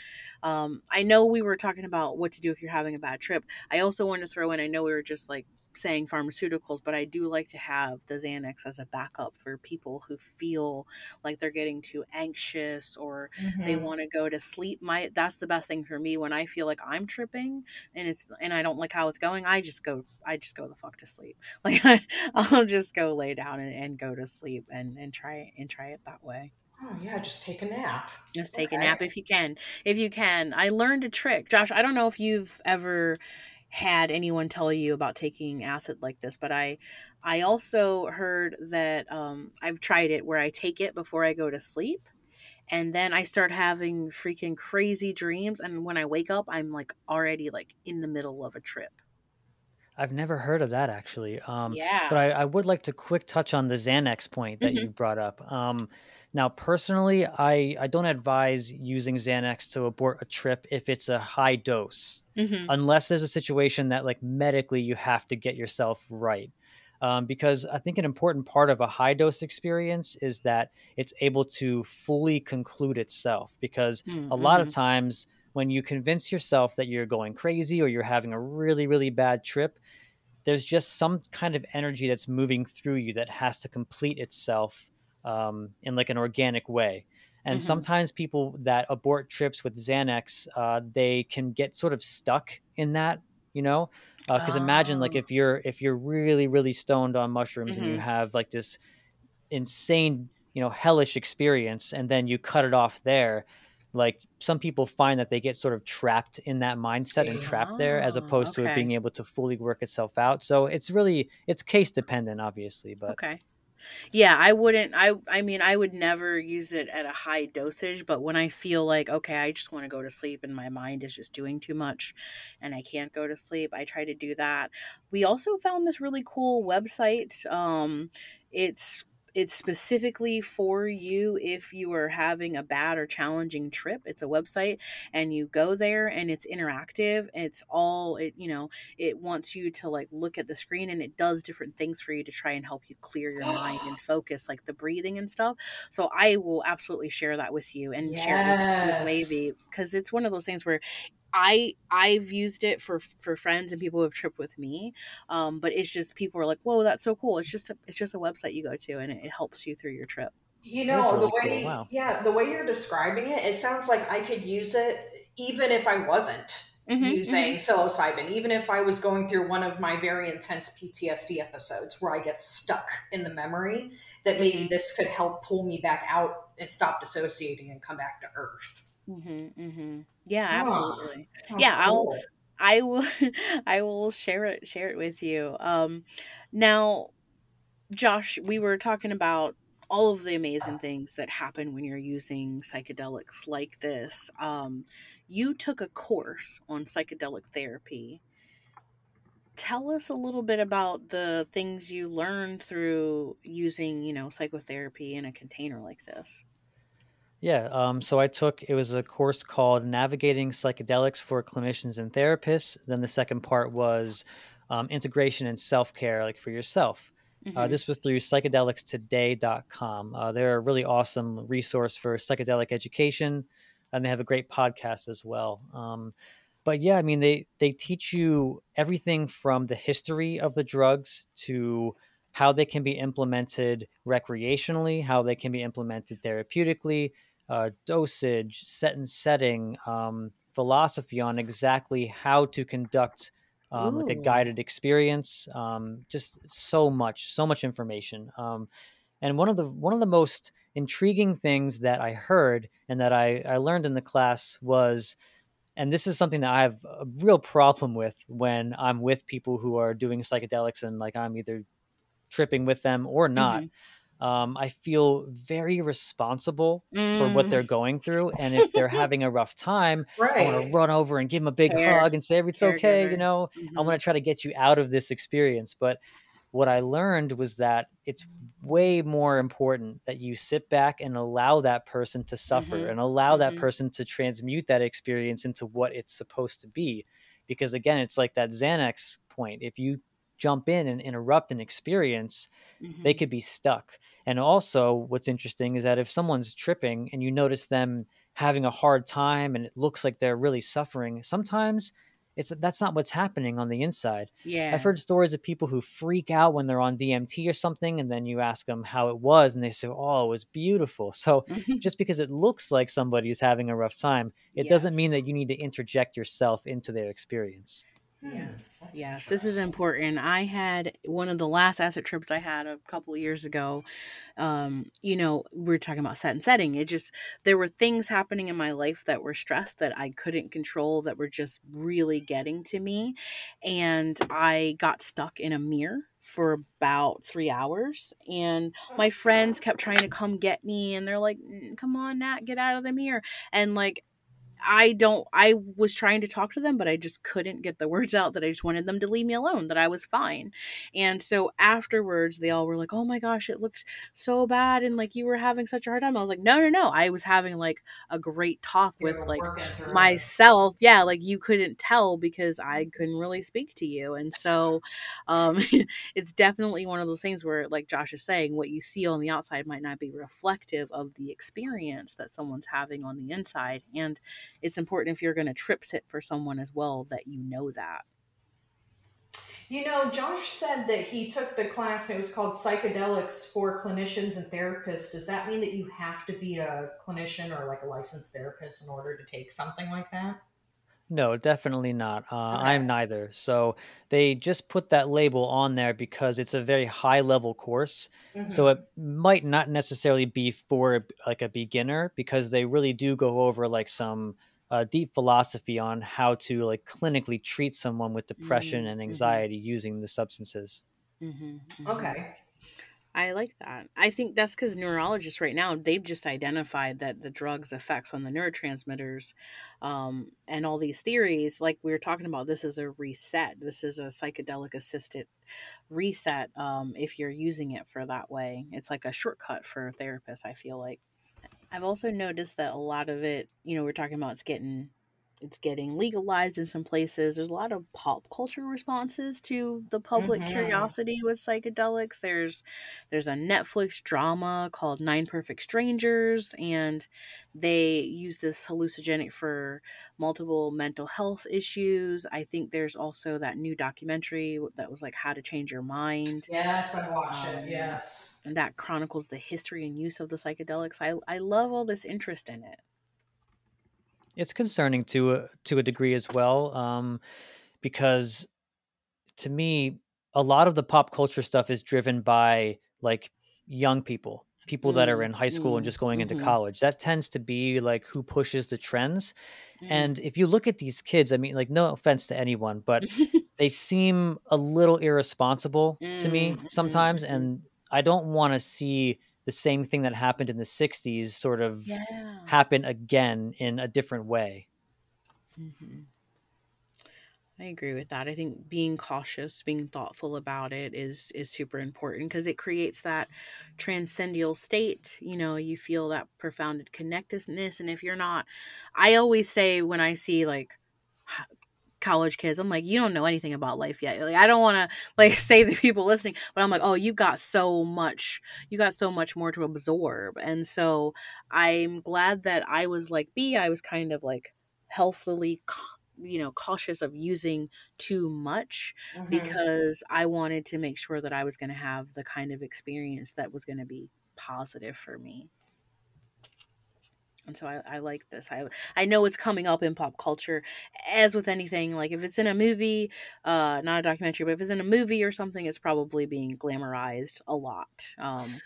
Um i know we were talking about what to do if you're having a bad trip. I also want to throw in i know we were just like saying pharmaceuticals, but I do like to have the Xanax as a backup for people who feel like they're getting too anxious or they Mhm. want to go to sleep. My that's the best thing for me when I feel like I'm tripping and it's and I don't like how it's going. I just go I just go the fuck to sleep. Like I, I'll just go lay down and, and go to sleep and and try and try it that way. Oh yeah, just take a nap. Just take a nap if you can. If you can. I learned a trick. Josh, I don't know if you've ever had anyone tell you about taking acid like this, but I I also heard that um I've tried it where I take it before I go to sleep and then I start having freaking crazy dreams and when I wake up I'm like already like in the middle of a trip. I've never heard of that actually. Um, Yeah. but I, I would like to quick touch on the Xanax point that Mhm. you brought up. Um, now, personally, I, I don't advise using Xanax to abort a trip if it's a high dose, Mhm. unless there's a situation that, like, medically you have to get yourself right. Um, because I think an important part of a high dose experience is that it's able to fully conclude itself. Because a lot of Mhm. times, when you convince yourself that you're going crazy or you're having a really, really bad trip, there's just some kind of energy that's moving through you that has to complete itself um, in like an organic way. And Mhm. sometimes people that abort trips with Xanax, uh, they can get sort of stuck in that, you know, because imagine like Oh. if you're if you're really really stoned on mushrooms and you Mhm. have like this insane you know hellish experience and then you cut it off there like some people find that they get sort of trapped in that mindset and trapped there as Ah, opposed to it being able to fully work itself out so it's really it's case dependent obviously but Okay. Yeah, I wouldn't I I mean I would never use it at a high dosage, but when I feel like okay, I just want to go to sleep and my mind is just doing too much and I can't go to sleep, I try to do that. We also found this really cool website. Um it's it's specifically for you if you are having a bad or challenging trip. It's a website and you go there and it's interactive. It's all it you know, it wants you to like look at the screen and it does different things for you to try and help you clear your mind and focus like the breathing and stuff so i will absolutely share that with you and share it with, with wavy because it's one of those things where i i've used it for for friends and people who have tripped with me um but it's just people are like whoa that's so cool it's just a, it's just a website you go to and it, it helps you through your trip You That is know, the really cool, way wow. yeah, the way you're describing it, it sounds like I could use it even if I wasn't Mhm, using psilocybin, even if I was going through one of my very intense PTSD episodes where I get stuck in the memory, that maybe Mhm. this could help pull me back out and stop dissociating and come back to earth. Mm-hmm, mm-hmm. Yeah, absolutely. Sounds Yeah, I'll. I will I will share it share it with you. Um now Josh, we were talking about all of the amazing things that happen when you're using psychedelics like this. Um you took a course on psychedelic therapy. Tell us a little bit about the things you learned through using, you know, psychotherapy in a container like this. Yeah, um, so I took it was a course called Navigating Psychedelics for Clinicians and Therapists. Then the second part was um, integration and self care, like for yourself. Uh, Mhm. this was through psychedelicstoday.com. Uh, they're a really awesome resource for psychedelic education, and they have a great podcast as well. Um, but yeah, I mean, they they teach you everything from the history of the drugs to how they can be implemented recreationally, how they can be implemented therapeutically, uh, dosage, set and setting, um, philosophy on exactly how to conduct um, like a guided experience. Um, just so much, so much information. Um, and one of the one of the most intriguing things that I heard and that I, I learned in the class was, and this is something that I have a real problem with when I'm with people who are doing psychedelics and like I'm either tripping with them or not. Mhm. Um, I feel very responsible for what Mm. they're going through. And if they're having a rough time, I want to run over and give them a big Care hug and say, it's okay. You know, I Mhm. want to try to get you out of this experience. But what I learned was that it's way more important that you sit back and allow that person to suffer Mhm. and allow that Mhm. person to transmute that experience into what it's supposed to be. Because again, it's like that Xanax point. If you jump in and interrupt an experience, they Mhm. could be stuck. And also, what's interesting is that if someone's tripping and you notice them having a hard time and it looks like they're really suffering, sometimes it's that's not what's happening on the inside. Yeah. I've heard stories of people who freak out when they're on DMT or something, and then you ask them how it was, and they say, "Oh, it was beautiful." So just because it looks like somebody's having a rough time, it doesn't mean that you need to interject yourself into their experience. Hmm, Yes, that's yes, this is important. I had one of the last acid trips I had a couple of years ago. Um, you know, we are talking about set and setting. It just there were things happening in my life that were stress that I couldn't control that were just really getting to me, and I got stuck in a mirror for about three hours and my friends kept trying to come get me and they're like "Mm, come on nat get out of the mirror and like I don't I was trying to talk to them but I just couldn't get the words out that I just wanted them to leave me alone that I was fine. And so afterwards they all were like, "Oh my gosh, it looked so bad and like you were having such a hard time." I was like, "No, no, no. I was having like a great talk with like working through it. myself. Yeah, like you couldn't tell because I couldn't really speak to you." And so um it's definitely one of those things where like Josh is saying what you see on the outside might not be reflective of the experience that someone's having on the inside and it's important if you're going to trip sit for someone as well that you know that. You know, Josh said that he took the class it was called Psychedelics for Clinicians and Therapists. Does that mean that you have to be a clinician or like a licensed therapist in order to take something like that? No, definitely not. Uh, Okay. I'm neither. So they just put that label on there because it's a very high level course. So Mhm. it might not necessarily be for a- like a beginner because they really do go over like some uh, deep philosophy on how to like clinically treat someone with depression Mm, and mhm. anxiety using the substances. Mhm, mhm. Okay. I like that. I think that's because neurologists right now they've just identified that the drugs' effects on the neurotransmitters, um, and all these theories. Like we were talking about, this is a reset. This is a psychedelic assisted reset. Um, if you're using it for that way, it's like a shortcut for therapists. I feel like. I've also noticed that a lot of it, you know, we're talking about it's getting it's getting legalized in some places. There's a lot of pop culture responses to the public Mhm. curiosity with psychedelics. There's there's a Netflix drama called Nine Perfect Strangers and they use this hallucinogenic for multiple mental health issues. I think there's also that new documentary that was like How to Change Your Mind Yes, I've watched Um, it. Yes. and that chronicles the history and use of the psychedelics. I I love all this interest in it. It's concerning to a, to a degree as well, um, because to me, a lot of the pop culture stuff is driven by like young people people that are in high school and Mm, just going into mhm. college. That tends to be like who pushes the trends. Mhm. And if you look at these kids, I mean, like, no offense to anyone, but they seem a little irresponsible to me Mm, sometimes. mm, mm. And I don't want to see the same thing that happened in the 60s sort of Yeah. happen again in a different way. hmm I agree with that. I think being cautious, being thoughtful about it is is super important because it creates that transcendental state. You know, you feel that profound connectedness, and if you're not, I always say when I see like college kids, I'm like, you don't know anything about life yet. Like, I don't want to like say the people listening, but I'm like, oh, you got so much, you got so much more to absorb, and so I'm glad that I was like B. I was kind of like healthily you know cautious of using too much Mhm. because i wanted to make sure that i was going to have the kind of experience that was going to be positive for me and so I, I like this I, I know it's coming up in pop culture as with anything like if it's in a movie uh not a documentary but if it's in a movie or something it's probably being glamorized a lot um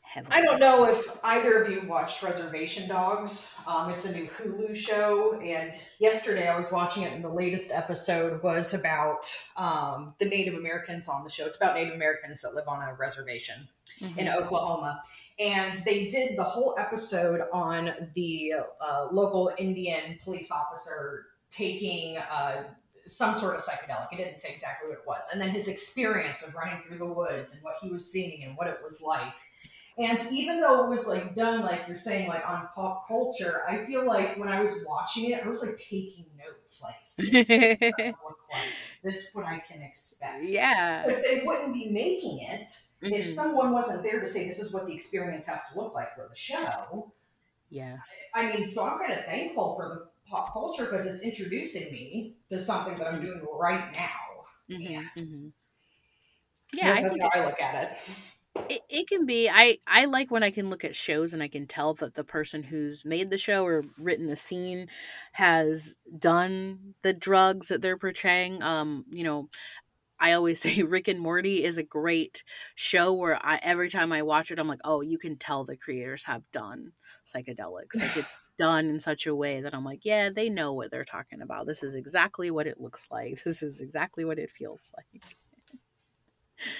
heavily I don't know if either of you watched Reservation Dogs. Um, it's a new Hulu show, and yesterday I was watching it, and the latest episode was about um, the Native Americans on the show. It's about Native Americans that live on a reservation in Mhm. Oklahoma. And they did the whole episode on the uh, local Indian police officer taking uh, some sort of psychedelic. It didn't say exactly what it was. And then his experience of running through the woods and what he was seeing and what it was like. And even though it was like done, like you're saying, like on pop culture, I feel like when I was watching it, I was like taking notes. Like, this is like. This is what I can expect. yeah Because they wouldn't be making it if Mhm. someone wasn't there to say this is what the experience has to look like for the show. yes I mean, so I'm kind of thankful for the pop culture because it's introducing me to something that I'm doing right now. Mhm, mhm. Yeah, yeah I that's think how I look at it. It, it can be i i like when i can look at shows and i can tell that the person who's made the show or written the scene has done the drugs that they're portraying um you know i always say rick and morty is a great show where i every time i watch it i'm like oh you can tell the creators have done psychedelics like it's done in such a way that i'm like yeah they know what they're talking about. This is exactly what it looks like. This is exactly what it feels like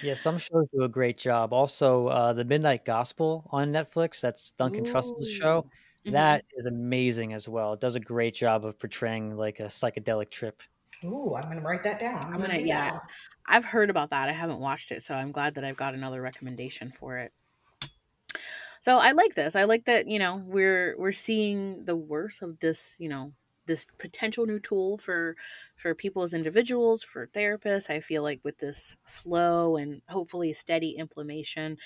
Yeah, some shows do a great job. Also, uh, the Midnight Gospel on Netflix, that's Duncan Trussell's show. Ooh. Mhm. That is amazing as well. It does a great job of portraying like a psychedelic trip. Ooh, I'm going to write that down. I'm, I'm going gonna- yeah. that. I've heard about that. I haven't watched it, so I'm glad that I've got another recommendation for it. So I like this. I like that, you know, we're we're seeing the worth of this, you know, this potential new tool for for people as individuals, for therapists. I feel like with this slow and hopefully steady implementation,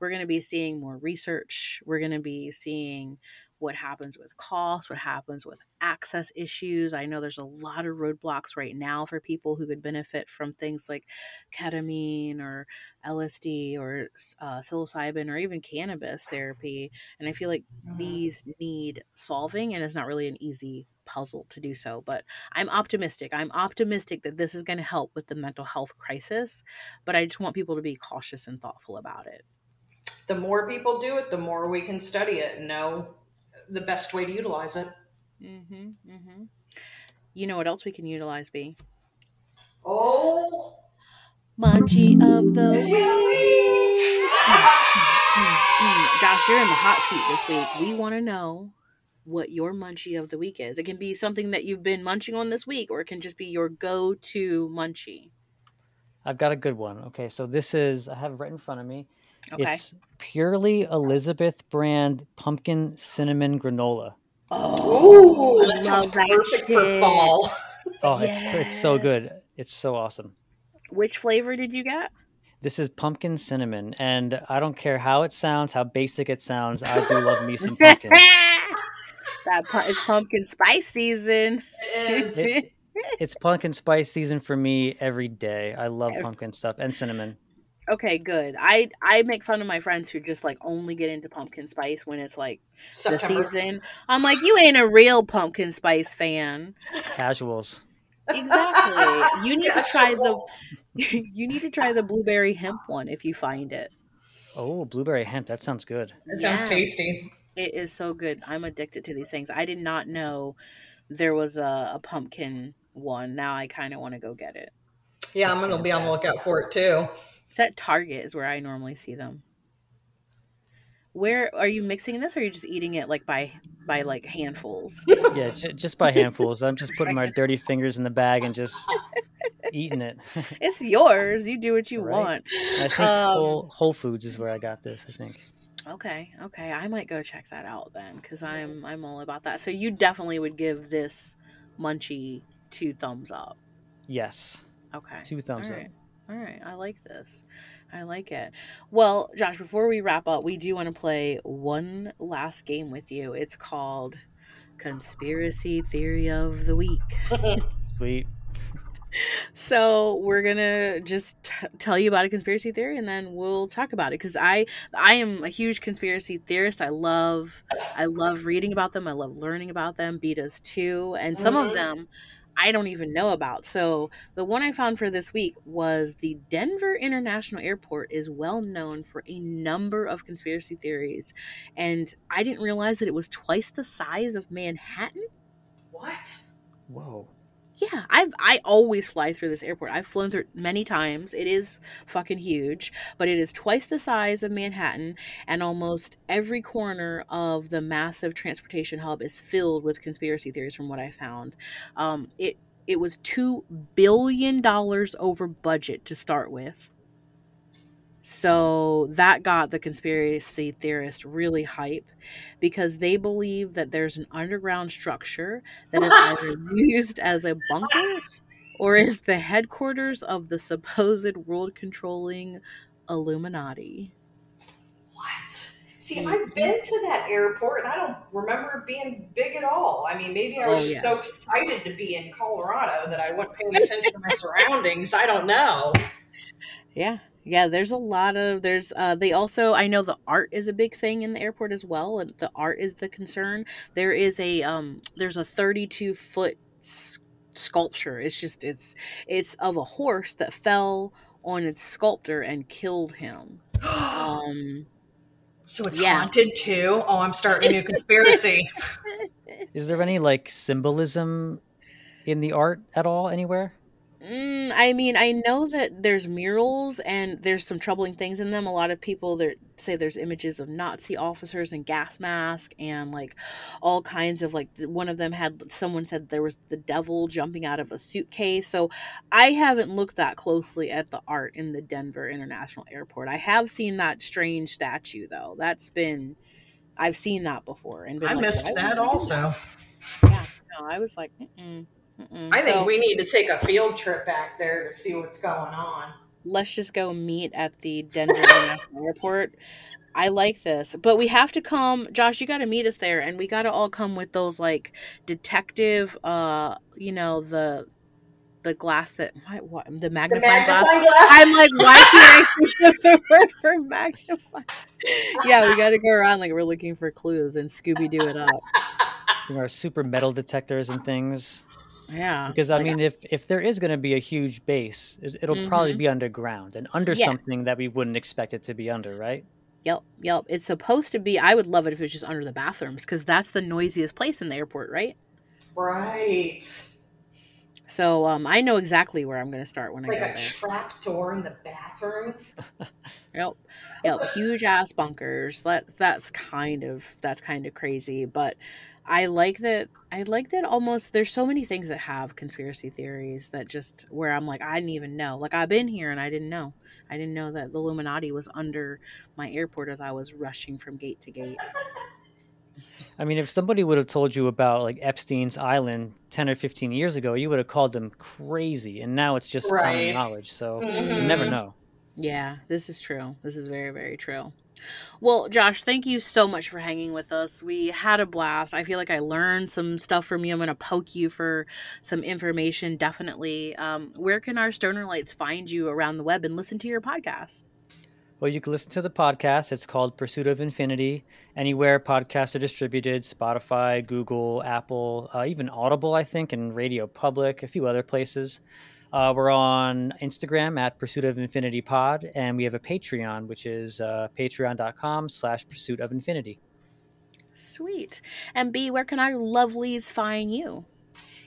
we're going to be seeing more research. We're going to be seeing what happens with costs, what happens with access issues. I know there's a lot of roadblocks right now for people who could benefit from things like ketamine or LSD or uh, psilocybin or even cannabis therapy. And I feel like Mhm. these need solving, and it's not really an easy puzzle to do so. But I'm optimistic. I'm optimistic that this is going to help with the mental health crisis. But I just want people to be cautious and thoughtful about it. The more people do it, the more we can study it and know the best way to utilize it. Mm-hmm, mm-hmm. You know what else we can utilize, B? Oh, Munchie of the Munchie of the week. week. Mm, mm. Josh, you're in the hot seat this week. We want to know what your munchie of the week is. It can be something that you've been munching on this week, or it can just be your go-to munchie. I've got a good one. Okay, so this is I have it right in front of me. Okay. It's purely Elizabeth brand pumpkin cinnamon granola. Oh, Ooh, that sounds love that perfect for fall. Oh, it's it's so good. It's so awesome. Which flavor did you get? This is pumpkin cinnamon, and I don't care how it sounds, how basic it sounds. I do love me some pumpkin. that pu- is pumpkin spice season. It is. It- it's pumpkin spice season for me every day. I love Ev- pumpkin stuff and cinnamon. Okay, good. I I make fun of my friends who just like only get into pumpkin spice when it's like the season. I'm like, you ain't a real pumpkin spice fan. Casuals. Exactly. You need to try the you need to try the blueberry hemp one if you find it. Oh, blueberry hemp. That sounds good. It sounds Yeah. tasty. It is so good. I'm addicted to these things. I did not know there was a, a pumpkin one. Now I kind of want to go get it. Yeah, That's I'm gonna be on the lookout for it too. It's at Target is where I normally see them. Where are you mixing this, or are you just eating it like by by like handfuls? Yeah, j- just by handfuls. I'm just putting my dirty fingers in the bag and just eating it. it's yours. You do what you Right. want. I think Um, Whole, Whole Foods is where I got this. I think. Okay, okay. I might go check that out then, because I'm I'm all about that. So you definitely would give this munchie two thumbs up. Yes, Okay. two thumbs All up. right. All right. I like this. I like it. Well, Josh, before we wrap up, we do want to play one last game with you. It's called Conspiracy Theory of the Week. Sweet. So we're gonna just t- tell you about a conspiracy theory, and then we'll talk about it. Because I, I am a huge conspiracy theorist. I love, I love reading about them. I love learning about them. B does too, and some of Mhm. them I don't even know about. So the one I found for this week was the Denver International Airport is well known for a number of conspiracy theories, and I didn't realize that it was twice the size of Manhattan. What? Whoa. Yeah, I've I always fly through this airport. I've flown through many times. It is fucking huge, but it is twice the size of Manhattan, and almost every corner of the massive transportation hub is filled with conspiracy theories. From what I found, um, it it was two billion dollars over budget to start with. So that got the conspiracy theorists really hype because they believe that there's an underground structure that is either used as a bunker or is the headquarters of the supposed world controlling Illuminati. What? See, Mhm. I've been to that airport and I don't remember it being big at all. I mean, maybe I was Oh, just yeah. so excited to be in Colorado that I wasn't paying attention to my surroundings. I don't know. Yeah. Yeah, there's a lot of there's uh they also I know the art is a big thing in the airport as well and the art is the concern. There is a um there's a 32 foot s- sculpture. It's just it's it's of a horse that fell on its sculptor and killed him. Um so it's yeah. haunted too. Oh, I'm starting a new conspiracy. Is there any like symbolism in the art at all anywhere? Mm, I mean, I know that there's murals and there's some troubling things in them. A lot of people there say there's images of Nazi officers and gas mask and like all kinds of like one of them had someone said there was the devil jumping out of a suitcase. So I haven't looked that closely at the art in the Denver International Airport. I have seen that strange statue though. That's been I've seen that before and been I like, missed that also. Yeah, no, I was like, mm-mm, mm-mm. I think So- we need to take a field trip back there to see what's going on. let's just go meet at the Denver International Airport. I like this, but we have to come, Josh. You got to meet us there, and we got to all come with those like detective, uh, you know the the glass that what, what the The magnifying glass. glass. I'm like, why can't I think of the word for magnify? yeah, we got to go around like we're looking for clues and Scooby Doo it up. Bring our super metal detectors and things. Yeah, Because I like, mean, if if there is going to be a huge base, it- it'll probably be underground and under Yeah. something that we wouldn't expect it to be under, right? Yep, yep. It's supposed to be. I would love it if it was just under the bathrooms because that's the noisiest place in the airport, right? right. So um, I know exactly where I'm going to start when I Like a there. trap door in the bathroom. Yep, yep. Huge ass bunkers. That that's kind of that's kind of crazy, but I like that. I like that almost. There's so many things that have conspiracy theories that just where I'm like I didn't even know. Like I've been here and I didn't know. I didn't know that the Illuminati was under my airport as I was rushing from gate to gate. I mean, if somebody would have told you about like Epstein's Island 10 or 15 years ago, you would have called them crazy. And now it's just common knowledge. So you Mhm. never know. Yeah, this is true. This is very, very true. Well, Josh, thank you so much for hanging with us. We had a blast. I feel like I learned some stuff from you. I'm going to poke you for some information, definitely. Um, where can our Stoner Lights find you around the web and listen to your podcast? Well, you can listen to the podcast. It's called Pursuit of Infinity. Anywhere podcasts are distributed Spotify, Google, Apple, uh, even Audible, I think, and Radio Public, a few other places. Uh, we're on Instagram at Pursuit of Infinity Pod, and we have a Patreon, which is uh, patreon.com slash Pursuit of Infinity. Sweet. And B, where can our lovelies find you?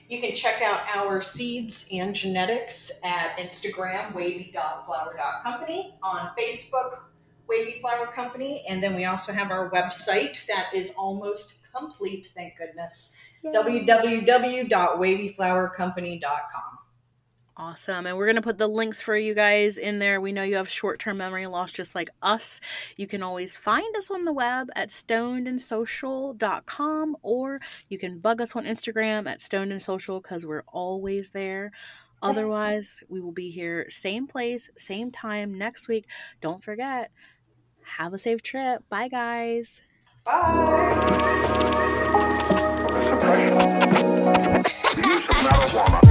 You can check out our seeds and genetics at Instagram, wavy.flower.company, on Facebook, Wavy Flower Company, and then we also have our website that is almost complete, thank goodness, www.wavyflowercompany.com. Awesome. And we're going to put the links for you guys in there. We know you have short term memory loss just like us. You can always find us on the web at stonedandsocial.com or you can bug us on Instagram at stonedandsocial because we're always there. Otherwise, we will be here same place, same time next week. Don't forget, have a safe trip. Bye, guys. Bye.